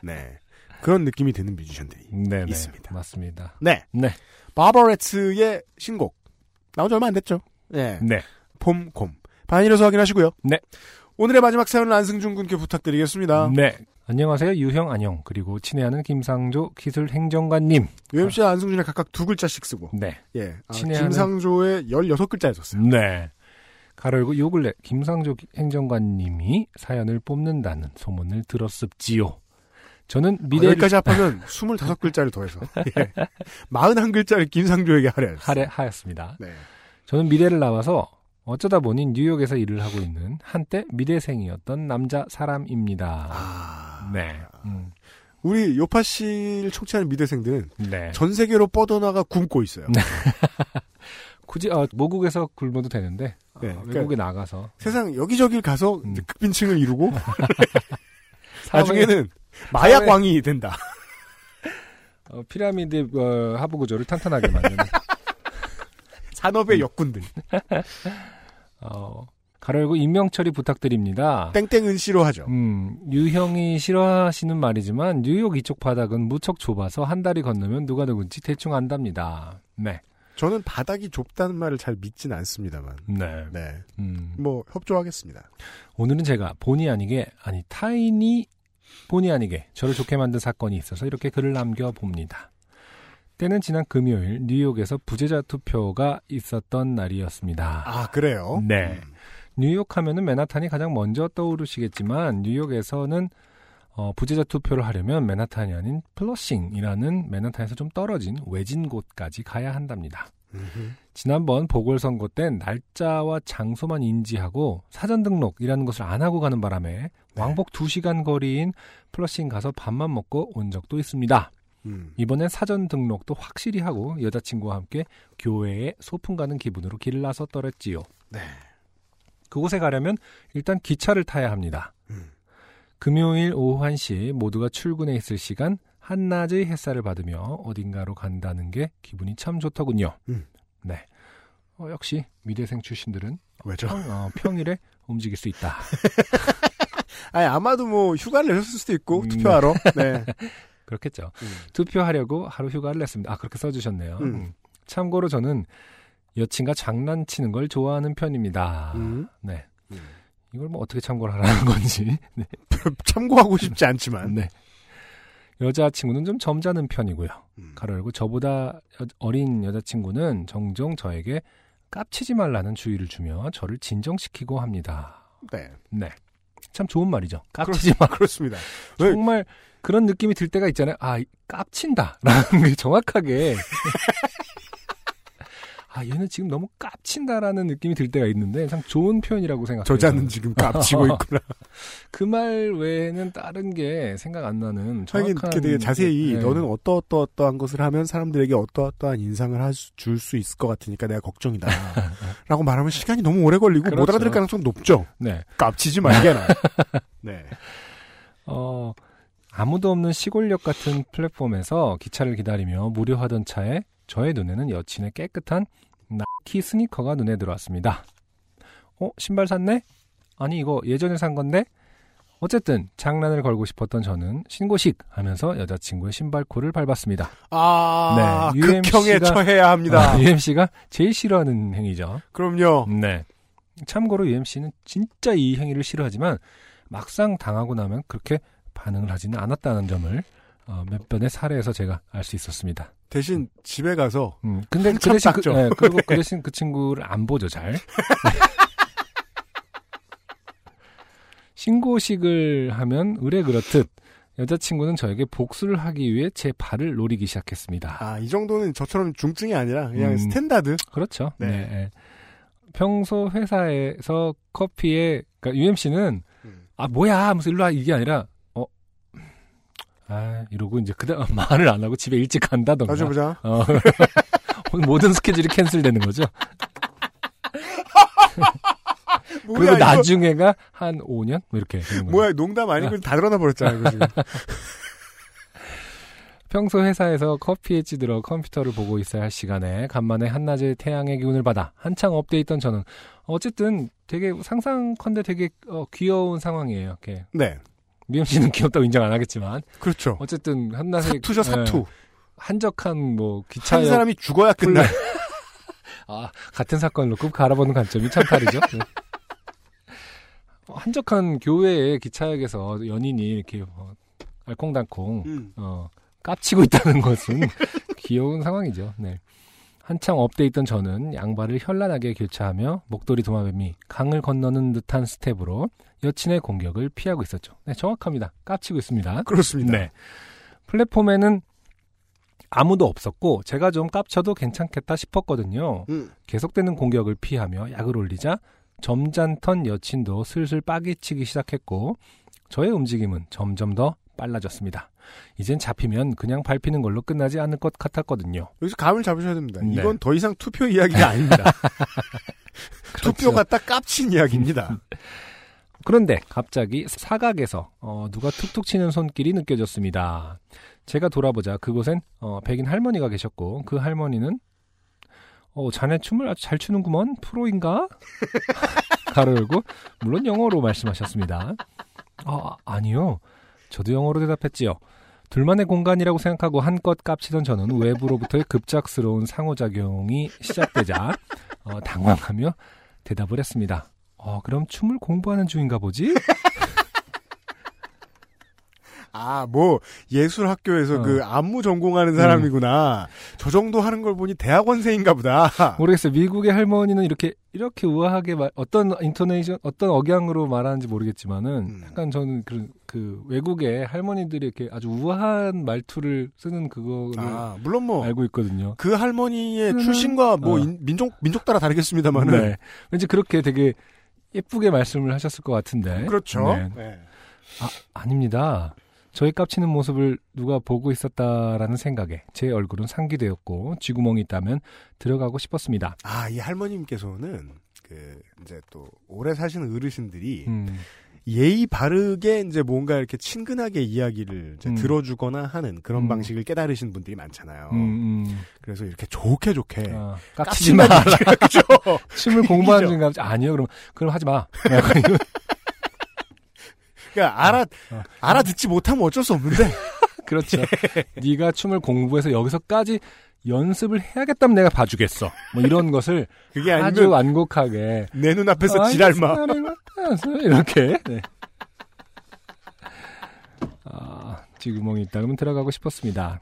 네. 그런 느낌이 드는 뮤지션들이 네네. 있습니다. 맞습니다. 네. 네. 바버레츠의 신곡. 나온 지 얼마 안 됐죠? 네. 네. 봄, 곰. 바이닐에서 확인하시고요. 네. 오늘의 마지막 사연은 안승준 군께 부탁드리겠습니다. 네. 안녕하세요. 유형 안녕. 그리고 친애하는 김상조 기술 행정관님. UMC와 안승준의 각각 두 글자씩 쓰고. 네. 예. 아, 친애하는- 김상조의 16글자에 썼어요. 네. 가로 열고 요 근래 김상조 행정관님이 사연을 뽑는다는 소문을 들었습지요. 저는 아, 미래를 여기까지 합하면 (laughs) 25글자를 더해서. 예. 41글자를 김상조에게 하래. 할애하였습니다. 네. 저는 미래를 나와서 어쩌다 보니 뉴욕에서 일을 하고 있는 한때 미대생이었던 남자 사람입니다. 아. 네. 음, 우리 요파 씨를 청취하는 미대생들은 네. 전 세계로 뻗어나가 굶고 있어요. (laughs) 굳이 어, 모국에서 굶어도 되는데 어, 네, 외국에 나가서 세상 여기저길 가서 음. 극빈층을 이루고 (laughs) 나중에는 마약 왕이 된다. (laughs) 어, 피라미드 어, 하부 구조를 탄탄하게 만드는 (laughs) 산업의 역군들. (laughs) 어, 가로 열고 임명 처리 부탁드립니다. 땡땡은 싫어하죠. 음, 유형이 싫어하시는 말이지만 뉴욕 이쪽 바닥은 무척 좁아서 한 다리 건너면 누가 누군지 대충 안답니다. 네. 저는 바닥이 좁다는 말을 잘 믿진 않습니다만. 네. 네. 음, 뭐 협조하겠습니다. 오늘은 제가 본의 아니게 아니 타인이 본의 아니게 저를 좋게 만든 사건이 있어서 이렇게 글을 남겨 봅니다. 때는 지난 금요일 뉴욕에서 부재자 투표가 있었던 날이었습니다. 아, 그래요? 네. 뉴욕 하면은 맨하탄이 가장 먼저 떠오르시겠지만 뉴욕에서는 어, 부재자 투표를 하려면 맨하탄이 아닌 플러싱이라는 맨하탄에서 좀 떨어진 외진 곳까지 가야 한답니다. 음흠. 지난번 보궐선거 땐 날짜와 장소만 인지하고 사전 등록이라는 것을 안 하고 가는 바람에 왕복 2시간 거리인 플러싱 가서 밥만 먹고 온 적도 있습니다. 음. 이번엔 사전 등록도 확실히 하고 여자친구와 함께 교회에 소풍 가는 기분으로 길을 나섰더랬지요. 네. 그곳에 가려면 일단 기차를 타야 합니다. 음. 금요일 오후 1시 모두가 출근해 있을 시간 한낮의 햇살을 받으며 어딘가로 간다는 게 기분이 참 좋더군요. 음. 네. 어, 역시 미대생 출신들은 왜죠? 평, 어, 평일에 움직일 수 있다. (laughs) 아니, 아마도 뭐 휴가를 내셨을 수도 있고, 음. 투표하러. 네. (laughs) 그렇겠죠. 음. 투표하려고 하루 휴가를 냈습니다. 아, 그렇게 써주셨네요. 음. 음. 참고로 저는 여친과 장난치는 걸 좋아하는 편입니다. 음. 네. 음. 이걸 뭐 어떻게 참고를 하라는 건지. (laughs) 네. 참고하고 싶지 않지만. 네. 여자친구는 좀 점잖은 편이고요. 음. 가로 열고 저보다 여- 어린 여자친구는 종종 저에게 깝치지 말라는 주의를 주며 저를 진정시키고 합니다. 네. 네. 참 좋은 말이죠. 깝치지 마. 그렇습니다. (laughs) 왜? 정말 그런 느낌이 들 때가 있잖아요. 아, 이- 깝친다 라는 게 정확하게. (laughs) 아, 얘는 지금 너무 깝친다라는 느낌이 들 때가 있는데 참 좋은 표현이라고 생각해요. 저자는. 지금 깝치고 (laughs) 있구나. 그 말 외에는 다른 게 생각 안 나는 정확한 이렇게 되게 자세히 네. 너는 어떠어떠어떠한 것을 하면 사람들에게 어떠어떠한 인상을 줄 수 있을 것 같으니까 내가 걱정이다. (laughs) 라고 말하면 시간이 너무 오래 걸리고 못 그렇죠. 알아들을 가능성이 높죠. 네. 깝치지 말게나. (laughs) 네. 어, 아무도 없는 시골역 같은 플랫폼에서 기차를 기다리며 무료하던 차에 저의 눈에는 여친의 깨끗한 나키 스니커가 눈에 들어왔습니다. 어, 신발 샀네? 아니, 이거 예전에 산 건데? 어쨌든 장난을 걸고 싶었던 저는 신고식 하면서 여자친구의 신발코를 밟았습니다. 아, 네, 극형에 UMC 가- 처해야 합니다. 아, UMC가 제일 싫어하는 행위죠. 그럼요. 네. 참고로 UMC는 진짜 이 행위를 싫어하지만 막상 당하고 나면 그렇게 반응을 하지는 않았다는 점을 어, 몇 번의 사례에서 제가 알 수 있었습니다. 대신 집에 가서 음, 근데 그 대신 그, 닦죠. 네, 그리고 그 (laughs) 대신 그 친구를 안 보죠, 잘. 네. (laughs) 신고식을 하면 으레 그렇듯 여자친구는 저에게 복수를 하기 위해 제 발을 노리기 시작했습니다. 아, 이 정도는 저처럼 중증이 아니라 그냥 음. standard. 그렇죠. 네. 네. 네. 평소 회사에서 커피에 그러니까 UMC는 음. 아 뭐야 하면서 일로 와 이게 아니라 어. 아 이러고 이제 그다음 (laughs) 말을 안 하고 집에 일찍 간다던가. 나중에 보자. 어. (laughs) 모든 스케줄이 캔슬되는 거죠. (laughs) 뭐야, 그리고 이거. 나중에가 한 5년 뭐 이렇게. 뭐야, 농담 아니고 다 드러나 버렸잖아요, 이거 지금. 평소 회사에서 커피에 찌들어 컴퓨터를 보고 있어야 할 시간에 간만에 한낮의 태양의 기운을 받아 한창 up돼 있던 저는 어쨌든 되게 상상컨대 되게 어, 귀여운 상황이에요. 이렇게 네. 미영 씨는 귀엽다고 인정 안 하겠지만 그렇죠. 어쨌든 한낮에 사투죠, 사투. 예, 한적한 뭐 기차역 한 사람이 죽어야 끝나. (laughs) 아, 같은 사건을 놓고 바라보는 관점이 참 다르죠. 네. 어, 한적한 교외의 기차역에서 연인이 이렇게 어, 알콩달콩 음. 어, 깝치고 있다는 것은 귀여운 상황이죠. 네. 한창 up돼 있던 저는 양발을 현란하게 교차하며 목도리 도마뱀이 강을 건너는 듯한 스텝으로 여친의 공격을 피하고 있었죠. 네, 정확합니다. 깝치고 있습니다. 그렇습니다. 네. 플랫폼에는 아무도 없었고 제가 좀 깝쳐도 괜찮겠다 싶었거든요. 음. 계속되는 공격을 피하며 약을 올리자 점잖던 여친도 슬슬 빡이 치기 시작했고 저의 움직임은 점점 더 빨라졌습니다. 이젠 잡히면 그냥 밟히는 걸로 끝나지 않을 것 같았거든요. 여기서 감을 잡으셔야 됩니다. 네. 이건 더 이상 투표 이야기가 아닙니다. (laughs) 투표가 딱 깝친 이야기입니다. (laughs) 그런데 갑자기 사각에서 어, 누가 툭툭 치는 손길이 느껴졌습니다. 제가 돌아보자 그곳엔 어, 백인 할머니가 계셨고 그 할머니는 어, 자네 춤을 아주 잘 추는구먼 프로인가? (laughs) 가로 열고 물론 영어로 말씀하셨습니다. 아, 아니요. 저도 영어로 대답했지요. 둘만의 공간이라고 생각하고 한껏 깝치던 저는 외부로부터의 급작스러운 상호작용이 시작되자 어, 당황하며 대답을 했습니다. 어, 그럼 춤을 공부하는 중인가 보지? (laughs) 아, 뭐 예술 학교에서 어. 그 안무 전공하는 사람이구나. 저 정도 하는 걸 보니 대학원생인가 보다. (laughs) 모르겠어요. 미국의 할머니는 이렇게 이렇게 우아하게 말, 어떤 인토네이션, 어떤 억양으로 말하는지 모르겠지만은 음. 약간 저는 그, 그 외국의 할머니들이 이렇게 아주 우아한 말투를 쓰는 그거를 아, 물론 뭐 알고 있거든요. 그 할머니의 음. 출신과 뭐 어. 인- 민족 민족 따라 다르겠습니다만은 네. 왠지 그렇게 되게 예쁘게 말씀을 하셨을 것 같은데. 그렇죠. 네. 네. 아, 아닙니다. 저의 깝치는 모습을 누가 보고 있었다라는 생각에 제 얼굴은 상기되었고 쥐구멍이 있다면 들어가고 싶었습니다. 아, 이 할머님께서는 그 이제 또 오래 사시는 어르신들이 음, 예의 바르게 이제 뭔가 이렇게 친근하게 이야기를 음. 들어주거나 하는 그런 음. 방식을 깨달으신 분들이 많잖아요. 음, 음. 그래서 이렇게 좋게 좋게 아, 깝치지 마. 깝친다는 얘기가 그죠? 춤을 공부하는 중인가 보지. 아니요, 그럼 그럼 하지 마. (laughs) 그러니까 알아 어. 알아듣지 못하면 어쩔 수 없는데 (laughs) 그렇죠. 네가 춤을 공부해서 여기서까지 연습을 해야겠다면 내가 봐주겠어. 뭐 이런 것을 그게 아주 완곡하게 내 눈앞에서 지랄마. 맡아서 이렇게 네. 아, 쥐구멍이 있다면 들어가고 싶었습니다.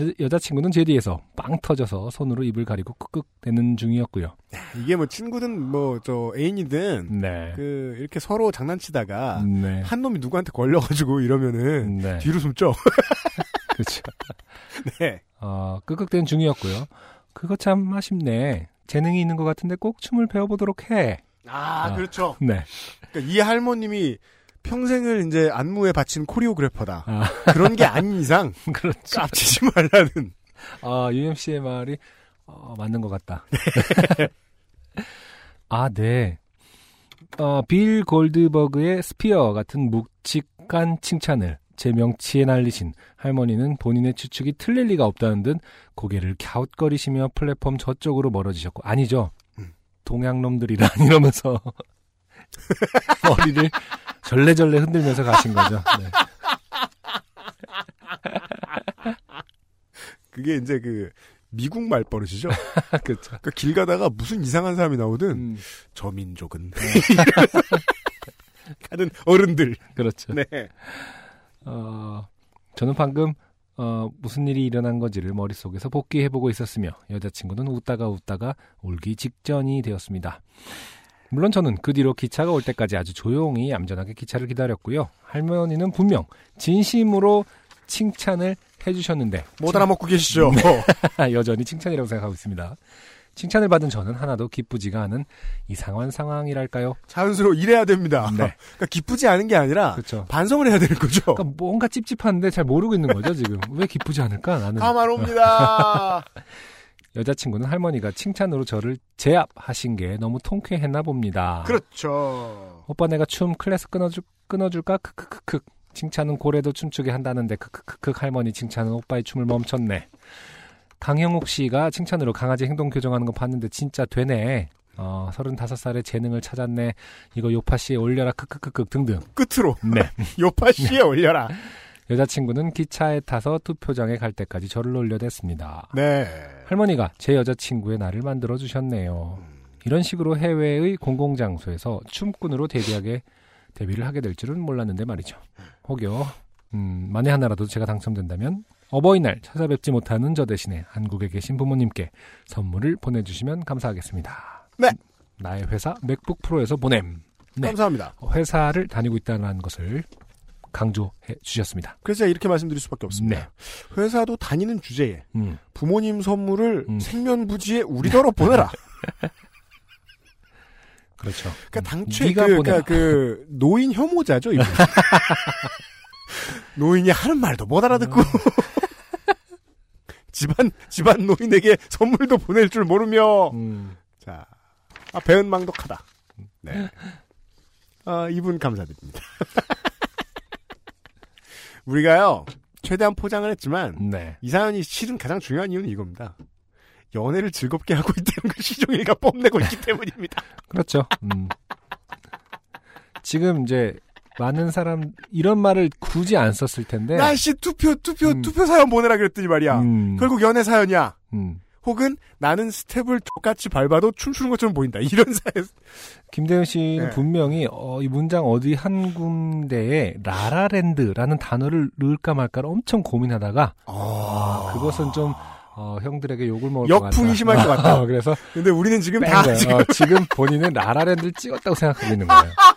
여- 여자친구는 제 뒤에서 빵 터져서 손으로 입을 가리고 끄끄 대는 중이었고요. 이게 뭐 친구든 뭐 저 애인이든 네. 그 이렇게 서로 장난치다가 네. 한 놈이 누구한테 걸려가지고 이러면은 네. 뒤로 숨죠. (laughs) 그렇죠. (laughs) 네. 어, 끄끄댄 중이었고요. 그거 참 아쉽네. 재능이 있는 것 같은데 꼭 춤을 배워보도록 해. 아, 아. 그렇죠. (laughs) 네. 그러니까 이 할머님이 평생을 이제 안무에 바친 코리오그래퍼다. 아, 그런 게 아닌 이상 (laughs) 그렇죠. 깝치지 말라는. 아, UMC의 말이 어, 맞는 것 같다. (laughs) 아, 네. 어, 빌 골드버그의 스피어 같은 묵직한 칭찬을 제 명치에 날리신 할머니는 본인의 추측이 틀릴 리가 없다는 듯 고개를 갸웃거리시며 플랫폼 저쪽으로 멀어지셨고 아니죠. 음. 동양놈들이란 (laughs) 이러면서 (laughs) 머리를 절레절레 흔들면서 가신 거죠. 네. 그게 이제 그 미국 말버릇이죠. (laughs) 그렇죠. 그러니까 길 가다가 무슨 이상한 사람이 나오든 음, 저 민족은 하는 어른들. 그렇죠. 네. 어, 저는 방금 어, 무슨 일이 일어난 건지를 머릿속에서 복귀해보고 있었으며 여자친구는 웃다가 웃다가 울기 직전이 되었습니다. 물론 저는 그 뒤로 기차가 올 때까지 아주 조용히 얌전하게 기차를 기다렸고요. 할머니는 분명 진심으로 칭찬을 해주셨는데 못 알아먹고 계시죠. (laughs) 여전히 칭찬이라고 생각하고 있습니다. 칭찬을 받은 저는 하나도 기쁘지가 않은 이상한 상황이랄까요? 자연스러워 이래야 됩니다. 네. (laughs) 그러니까 기쁘지 않은 게 아니라 그렇죠. 반성을 해야 되는 거죠. 그러니까 뭔가 찝찝한데 잘 모르고 있는 거죠 지금. 왜 기쁘지 않을까 나는. 가만 옵니다. (laughs) 여자친구는 할머니가 칭찬으로 저를 제압하신 게 너무 통쾌했나 봅니다. 그렇죠. 오빠 내가 춤 클래스 끊어줄, 끊어줄까? 크크크크. 칭찬은 고래도 춤추게 한다는데 크크크크 할머니 칭찬은 오빠의 춤을 멈췄네. 강형욱 씨가 칭찬으로 강아지 행동 교정하는 거 봤는데 진짜 되네. 어, 35살의 재능을 찾았네. 이거 요파 씨에 올려라 크크크크 등등. 끝으로 네. (laughs) 요파 씨에 올려라. 여자친구는 기차에 타서 투표장에 갈 때까지 저를 놀려댔습니다. 네. 할머니가 제 여자친구의 날을 만들어 주셨네요. 이런 식으로 해외의 공공장소에서 춤꾼으로 데뷔하게 데뷔를 하게 될 줄은 몰랐는데 말이죠. 혹여 음, 만에 하나라도 제가 당첨된다면 어버이날 찾아뵙지 못하는 저 대신에 한국에 계신 부모님께 선물을 보내주시면 감사하겠습니다. 네. 나의 회사 맥북 프로에서 보냄. 네. 감사합니다. 회사를 다니고 있다는 것을 강조해 주셨습니다. 그래서 제가 이렇게 말씀드릴 수밖에 없습니다. 회사도 다니는 주제에 음. 부모님 선물을 음. 생면부지에 우리더러 보내라. (laughs) 그렇죠. 그러니까 음. 당초에 네가 그. 그러니까 그 노인 혐오자죠, 이분. (laughs) 노인이 하는 말도 못 알아듣고 음. (laughs) 집안 집안 노인에게 선물도 보낼 줄 모르며 음. 자, 아, 배은망덕하다. 네. 아, 이분 감사드립니다. (laughs) 우리가요, 최대한 포장을 했지만, 네. 이 사연이 실은 가장 중요한 이유는 이겁니다. 연애를 즐겁게 하고 있다는 걸 시종일가 뽐내고 있기 때문입니다. 그렇죠. 음. 지금 이제 많은 사람 이런 말을 굳이 안 썼을 텐데. 날씨 투표, 투표, 음. 투표 사연 보내라 그랬더니 말이야. 음. 결국 연애 사연이야. 음. 혹은 나는 스텝을 똑같이 밟아도 춤추는 것처럼 보인다. 이런 (laughs) 사연. 김대현 씨는 네. 분명히 어, 이 문장 어디 한 군데에 라라랜드라는 단어를 넣을까 말까를 엄청 고민하다가 아, 그것은 좀 어, 형들에게 욕을 먹을 것 같다. 역풍이 심할 것 같다. (laughs) 그래서 근데 우리는 지금 뺀 다. 지금 어, 지금 본인은 라라랜드를 찍었다고 생각하고 있는 거예요. (laughs)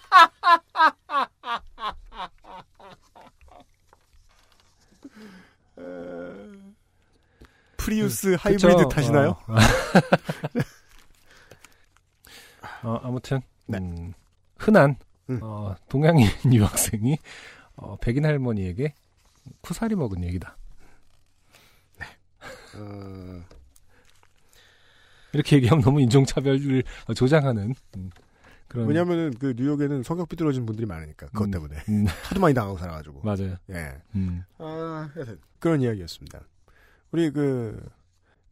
프리우스 그- 하이브리드 그쵸? 타시나요? 어. 어, 아무튼 네. 음, 흔한 음. 어, 동양인 (laughs) 유학생이 어, 백인 할머니에게 쿠사리 먹은 얘기다. 어, (laughs) 이렇게 얘기하면 너무 인종차별을 어, 조장하는 음, 그런 왜냐면은 그 뉴욕에는 성격 삐뚤어진 분들이 많으니까 그것 음. 때문에 음, 하도 많이 당하고 살아가지고 맞아요. 예 음, 아, 여튼 그런 이야기였습니다. 우리 그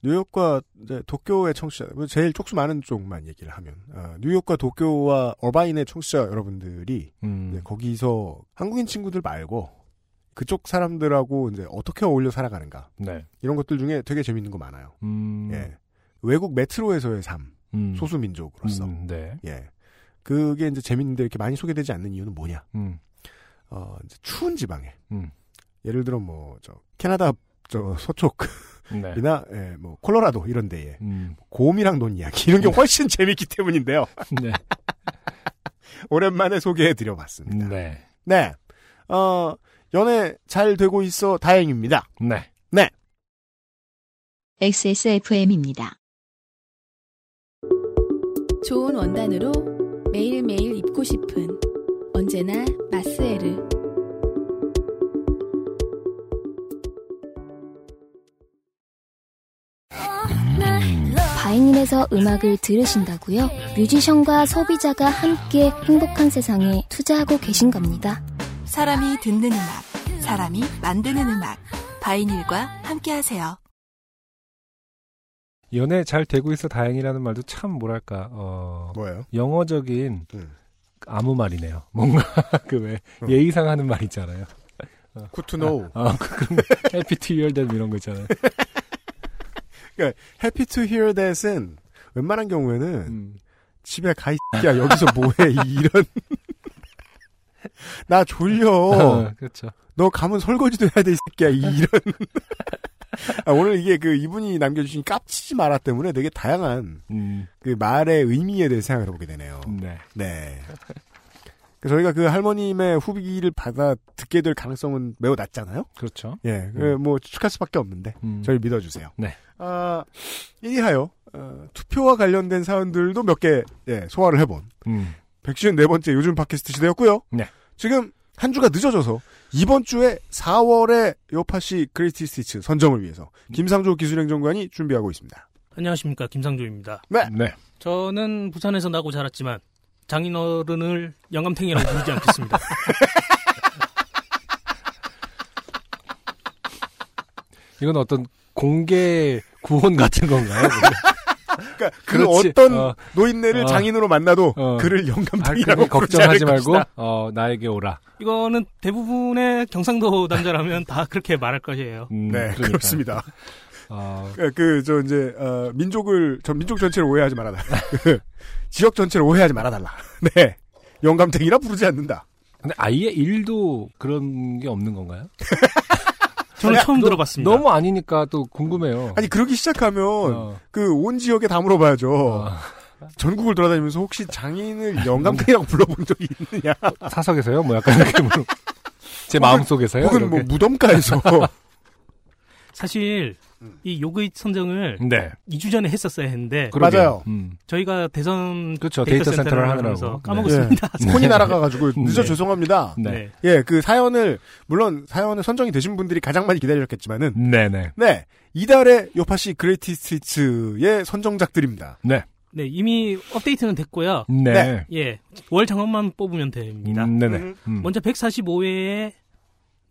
뉴욕과 이제 도쿄의 청취자 제일 쪽수 많은 쪽만 얘기를 하면 아, 뉴욕과 도쿄와 어바인의 청취자 여러분들이 음, 거기서 한국인 친구들 말고 그쪽 사람들하고 이제 어떻게 어울려 살아가는가 네. 이런 것들 중에 되게 재밌는 거 많아요. 음, 예 외국 메트로에서의 삶 음, 소수 민족으로서 음, 네. 예 그게 이제 재밌는데 이렇게 많이 소개되지 않는 이유는 뭐냐? 음, 어, 추운 지방에. 음. 예를 들어 뭐, 저, 캐나다, 저, 서쪽이나, 네. 예, 뭐, 콜로라도 이런 데에 음, 곰이랑 논 이야기, 이런 게 훨씬 재밌기 때문인데요. (laughs) 네. (laughs) 오랜만에 소개해 드려 봤습니다. 네. 네. 어, 연애 잘 되고 있어 다행입니다. 네. XSFM입니다. 좋은 원단으로 매일매일 입고 싶은 언제나 마스에르. 바이닐에서 음악을 들으신다고요? 뮤지션과 소비자가 함께 행복한 세상에 투자하고 계신 겁니다. 사람이 듣는 음악, 사람이 만드는 음악. 바이닐과 함께하세요. 연애 잘 되고 있어 다행이라는 말도 참 뭐랄까 어, 뭐예요? 영어적인 음. 아무 말이네요. 뭔가 (laughs) 그왜 어. 예의상 하는 말 있잖아요. Good to know. 아, 그, 그런 happy to hear that 이런 거 있잖아요. Happy to hear that은 웬만한 경우에는 음. 집에 가, 이 새끼야, 여기서 뭐해, 이런. (laughs) 나 졸려. (laughs) 어, 그렇죠. 너 가면 설거지도 해야 돼, 이 새끼야, 이런. (laughs) 아, 오늘 이게 그 이분이 남겨주신 깝치지 마라 때문에 되게 다양한 음, 그 말의 의미에 대해 생각을 해보게 되네요. 네. 네. 그래서 저희가 그 할머님의 후기를 받아 듣게 될 가능성은 매우 낮잖아요? 그렇죠. 예, 그 뭐, 추측할 수밖에 없는데, 음. 저희 믿어주세요. 네. 아, 이리하여, 어, 투표와 관련된 사연들도 몇 개, 예, 소화를 해본, 음, 154번째 요즘 팟캐스트 시대였고요. 네. 지금 한 주가 늦어져서 이번 주에 4월에 요파시 그레이티 스티츠 선정을 위해서 김상조 기술행정관이 준비하고 있습니다. 안녕하십니까 김상조입니다. 네. 네. 저는 부산에서 나고 자랐지만 장인어른을 영감탱이라고 부르지 않겠습니다. (laughs) 이건 어떤 공개 구혼 같은 건가요? 그러니까 그 그렇지. 어떤 어. 노인네를 어. 장인으로 만나도 어. 그를 아, 영감탱이라고 않을 걱정하지 말고. 어, 나에게 오라. 이거는 대부분의 경상도 남자라면 다 그렇게 말할 것이에요. 음, 네, 그러니까. 그렇습니다. 어, 그저 이제 어, 민족을 전 민족 전체를 오해하지 말아달라. (laughs) 그 지역 전체를 오해하지 말아달라. (laughs) 네, 영감탱이라 부르지 않는다. 근데 아예 일도 그런 게 없는 건가요? (laughs) 저는 처음 너- 들어봤습니다. 너무 아니니까 또 궁금해요. 아니 그러기 시작하면 어. 그온 지역에 다 물어봐야죠. 어, 전국을 돌아다니면서 혹시 장인을 영감탱이라고 불러본 적이 있느냐? 사석에서요? 뭐 약간 이렇게 물어. 제 마음 속에서요? 혹은 뭐 무덤가에서 사실 이 요그잇 선정을 네. 2주 전에 했었어야 했는데 그러게요. 맞아요. 음. 저희가 대선 그렇죠. 데이터, 데이터 센터를 센터를 하면서 하느라고. 까먹었습니다. (laughs) 폰이 날아가가지고 늦어 네. 죄송합니다. 네. 네. 예, 그 사연을 물론 사연에 선정이 되신 분들이 가장 많이 기다리셨겠지만은 네네. 네 이달의 요파시 Greatest의 선정작들입니다. 네. 네, 이미 업데이트는 됐고요. 네. 네. 예, 월 장원만 뽑으면 됩니다. 음, 네네. 음. 음. 먼저 145회에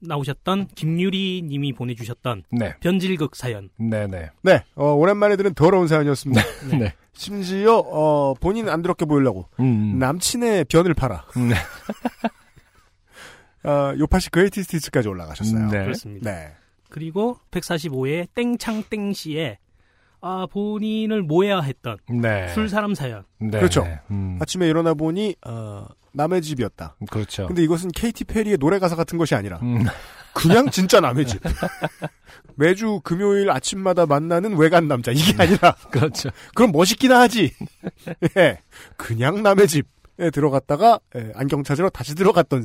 나오셨던 김유리 님이 보내주셨던 네. 변질극 사연. 네네. 네, 어, 오랜만에 들은 더러운 사연이었습니다. 네. 심지어 어, 본인 안 더럽게 보이려고 음. 남친의 변을 팔아 네. (laughs) 어, 요파시 Greatest까지 올라가셨어요. 네. 그렇습니다. 네. 그리고 145회 땡창땡 씨에 아, 본인을 모해화했던 네. 술 사람 사연. 네. 그렇죠. 음. 아침에 일어나 보니 어, 남의 집이었다. 그렇죠. 근데 이것은 케이티 페리의 노래 가사 같은 것이 아니라 음. (laughs) 그냥 진짜 남의 집. 매주 금요일 아침마다 만나는 외간 남자 이게 아니라 (laughs) 그렇죠. 그럼 멋있긴 하지. (laughs) 예, 그냥 남의 집에 들어갔다가 예, 안경 찾으러 다시 들어갔던 네.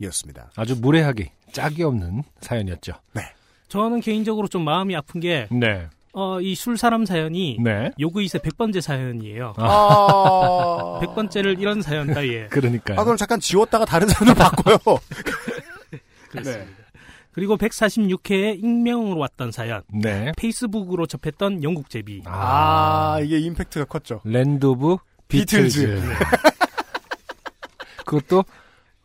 사연이었습니다. 아주 무례하기 짝이 없는 사연이었죠. 저는 개인적으로 좀 마음이 아픈 게, 네. 어, 이 술 사람 사연이 네. 요그잇의 100번째 사연이에요. 아, (laughs) 100번째를 이런 사연 따위에. 그러니까요. 아 그럼 잠깐 지웠다가 다른 사연을 바꿔요. (laughs) (laughs) 그렇습니다. 그리고 146회에 익명으로 왔던 사연. 네. 페이스북으로 접했던 영국 제비. 아 이게 임팩트가 컸죠. Land of 비틀즈. 비틀즈. 그것도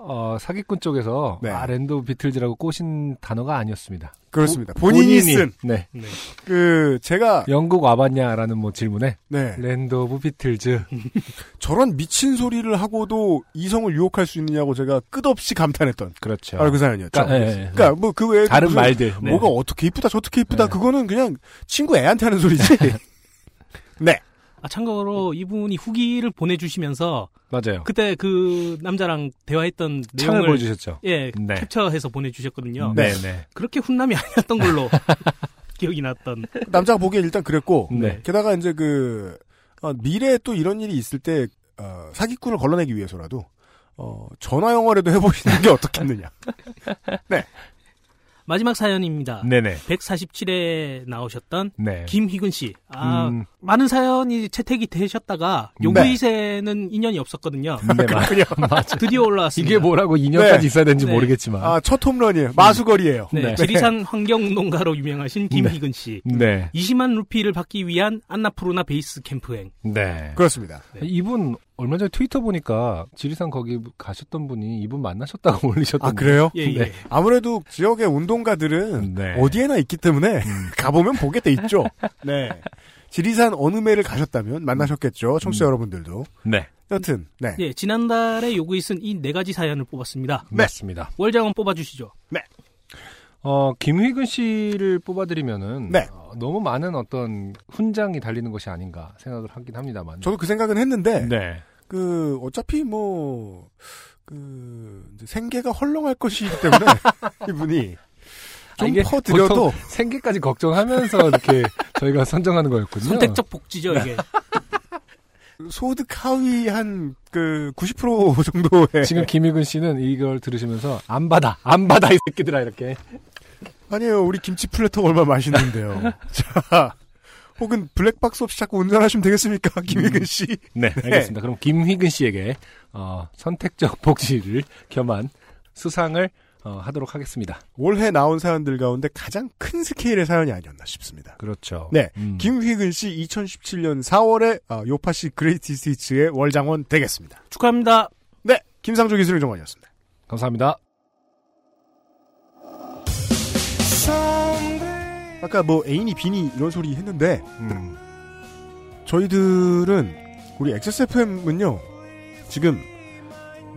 어, 사기꾼 쪽에서 네. 아, Land of Beatles라고 꼬신 단어가 아니었습니다. 그렇습니다. 보- 본인이 쓴. 네. 네. 그 제가 영국 와봤냐라는 뭐 질문에 네 Land of Beatles. (laughs) 저런 미친 소리를 하고도 이성을 유혹할 수 있느냐고 제가 끝없이 감탄했던 그렇죠. 바로 그 사연이었죠. 까- 예, 예. 그러니까 뭐 그 외에 다른 말들. 네. 뭐가 어떻게 이쁘다 저렇게 이쁘다 네. 그거는 그냥 친구 애한테 하는 소리지. (laughs) 네. 아, 참고로 이분이 후기를 보내주시면서 맞아요. 그때 그 남자랑 대화했던 창을 내용을 보여주셨죠. 예 네. 캡처해서 보내주셨거든요. 네, 네. 그렇게 훈남이 (laughs) 아니었던 걸로 (laughs) 기억이 났던. 남자가 보기엔 일단 그랬고 네. 게다가 이제 그 어, 미래에 또 이런 일이 있을 때 어, 사기꾼을 걸러내기 위해서라도 어, 전화 영어라도 해보시는 게 어떻겠느냐. (laughs) 마지막 사연입니다. 네네. 147회 나오셨던 네. 김희근 씨. 아, 음, 많은 사연이 채택이 되셨다가 요구이세는 인연이 없었거든요. 네, 마- (laughs) 맞아. 드디어 올라왔습니다. 이게 뭐라고 2년까지 네. 있어야 되는지 네. 모르겠지만. 아, 첫 홈런이에요. 마수거리예요. 네, 네. 지리산 환경농가로 유명하신 김희근 씨. 네. 20만 루피를 받기 위한 안나푸르나 베이스 캠프행. 네. 그렇습니다. 이분 얼마 전에 트위터 보니까 지리산 거기 가셨던 분이 이분 만나셨다고 (laughs) 올리셨던 아, 그래요? 예, 예. 네. 아무래도 지역의 운동가들은 네. 어디에나 있기 때문에 가보면 보게 돼 있죠. (laughs) 네. 지리산 어느 매를 가셨다면 만나셨겠죠. 청취자 여러분들도. 네. 여튼, 네. 예, 지난달에 요구있은 이네 가지 사연을 뽑았습니다. 맞습니다. 월장원 뽑아주시죠. 어, 김휘근 씨를 뽑아드리면은 네. 어, 너무 많은 어떤 훈장이 달리는 것이 아닌가 생각을 하긴 합니다만. 저도 그 생각은 했는데, 네. 그, 어차피 뭐, 그, 이제 생계가 헐렁할 것이기 때문에, (laughs) 이분이 좀 아, 퍼드려도, 생계까지 걱정하면서 이렇게 (laughs) 저희가 선정하는 거였군요. 선택적 복지죠, 이게. 소득 하위 한, 그, 90% (laughs) 정도의. 지금 김희근 씨는 이걸 들으시면서 안 받아, 안 받아 이 새끼들아 이렇게. 아니에요. 우리 김치 platter 얼마나 맛있는데요. (laughs) 자, 혹은 블랙박스 없이 자꾸 운전하시면 되겠습니까? 김희근 씨. 네, 알겠습니다. 그럼 김휘근 씨에게 어, 선택적 복지를 겸한 수상을 어, 하도록 하겠습니다. 올해 나온 사연들 가운데 가장 큰 스케일의 사연이 아니었나 싶습니다. 그렇죠. 네. 음. 김휘근 씨 2017년 4월에 아, 요파시 Greatest Hits의 월장원 되겠습니다. 축하합니다. 네. 김상조 기술의 정관이었습니다. 감사합니다. 아까 뭐 애인이 비니 이런 소리 했는데 음. 저희들은 우리 XSFM은요 지금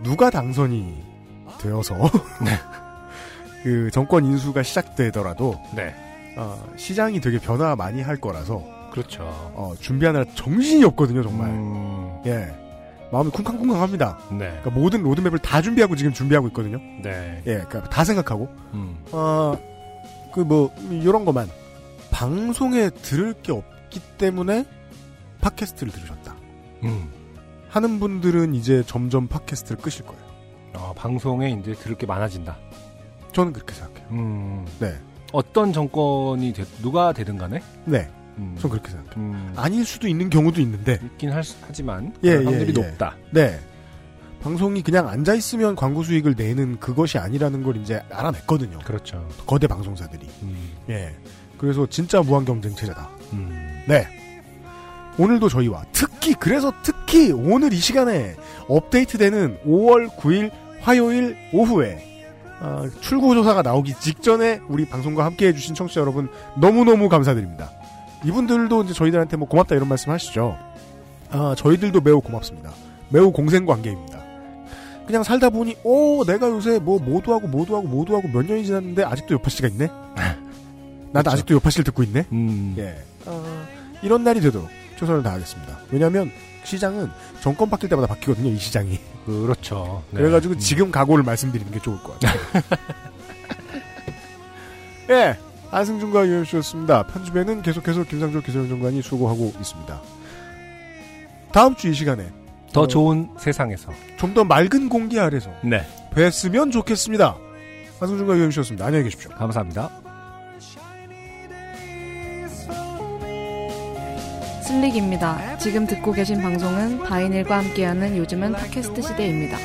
누가 당선이 되어서 (laughs) 그 정권 인수가 시작되더라도 네. 어, 시장이 되게 변화 많이 할 거라서 그렇죠. 어, 준비하느라 정신이 없거든요 정말 음, 예 마음이 쿵쾅쿵쾅합니다 네. 그러니까 모든 로드맵을 다 준비하고 지금 준비하고 있거든요 네. 예 그러니까 다 생각하고 음. 어, 그뭐 이런 것만 방송에 들을 게 없기 때문에 팟캐스트를 들으셨다. 음. 하는 분들은 이제 점점 팟캐스트를 끄실 거예요. 어, 방송에 이제 들을 게 많아진다. 저는 그렇게 생각해요. 음. 네. 어떤 정권이 되, 누가 되든 간에 네. 음. 전 그렇게 생각해요. 음. 아닐 수도 있는 경우도 있는데. 있긴 할 수- 하지만 예, 예, 예. 높다. 네. 방송이 그냥 앉아 있으면 광고 수익을 내는 그것이 아니라는 걸 이제 알아냈거든요. 그렇죠. 거대 방송사들이. 음. 예. 그래서 진짜 무한 경쟁 체제다. 음. 네. 오늘도 저희와 특히 그래서 특히 오늘 이 시간에 업데이트되는 5월 9일 화요일 오후에 아, 출구 조사가 나오기 직전에 우리 방송과 함께 해주신 청취자 여러분 너무너무 감사드립니다. 이분들도 이제 저희들한테 뭐 고맙다 이런 말씀 하시죠. 아, 저희들도 매우 고맙습니다. 매우 공생 관계입니다. 그냥 살다 보니, 오, 내가 요새 뭐, 모두하고, 모두하고, 모두하고 몇 년이 지났는데, 아직도 요파 씨가 있네? (laughs) 나도 그렇죠. 아직도 요파 씨를 듣고 있네? 음. 예. 어, 이런 날이 되도록 최선을 다하겠습니다. 왜냐면, 시장은 정권 바뀔 때마다 바뀌거든요, 이 시장이. 그렇죠. 네. 그래가지고 음. 지금 각오를 말씀드리는 게 좋을 것 같아요. (laughs) 예. 안승준과 유현씨였습니다. 편집에는 계속해서 김상조 기술행정관이 수고하고 있습니다. 다음 주 이 시간에 더 어, 좋은 세상에서 좀 더 맑은 공기 아래서 네 뵀으면 좋겠습니다. 안승준과 유현씨였습니다. 안녕히 계십시오. 감사합니다. 슬릭입니다. 지금 듣고 계신 방송은 바이닐과 함께하는 요즘은 팟캐스트 시대입니다.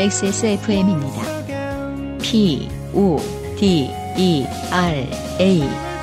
XSFM입니다. P, O, D, E, R, A.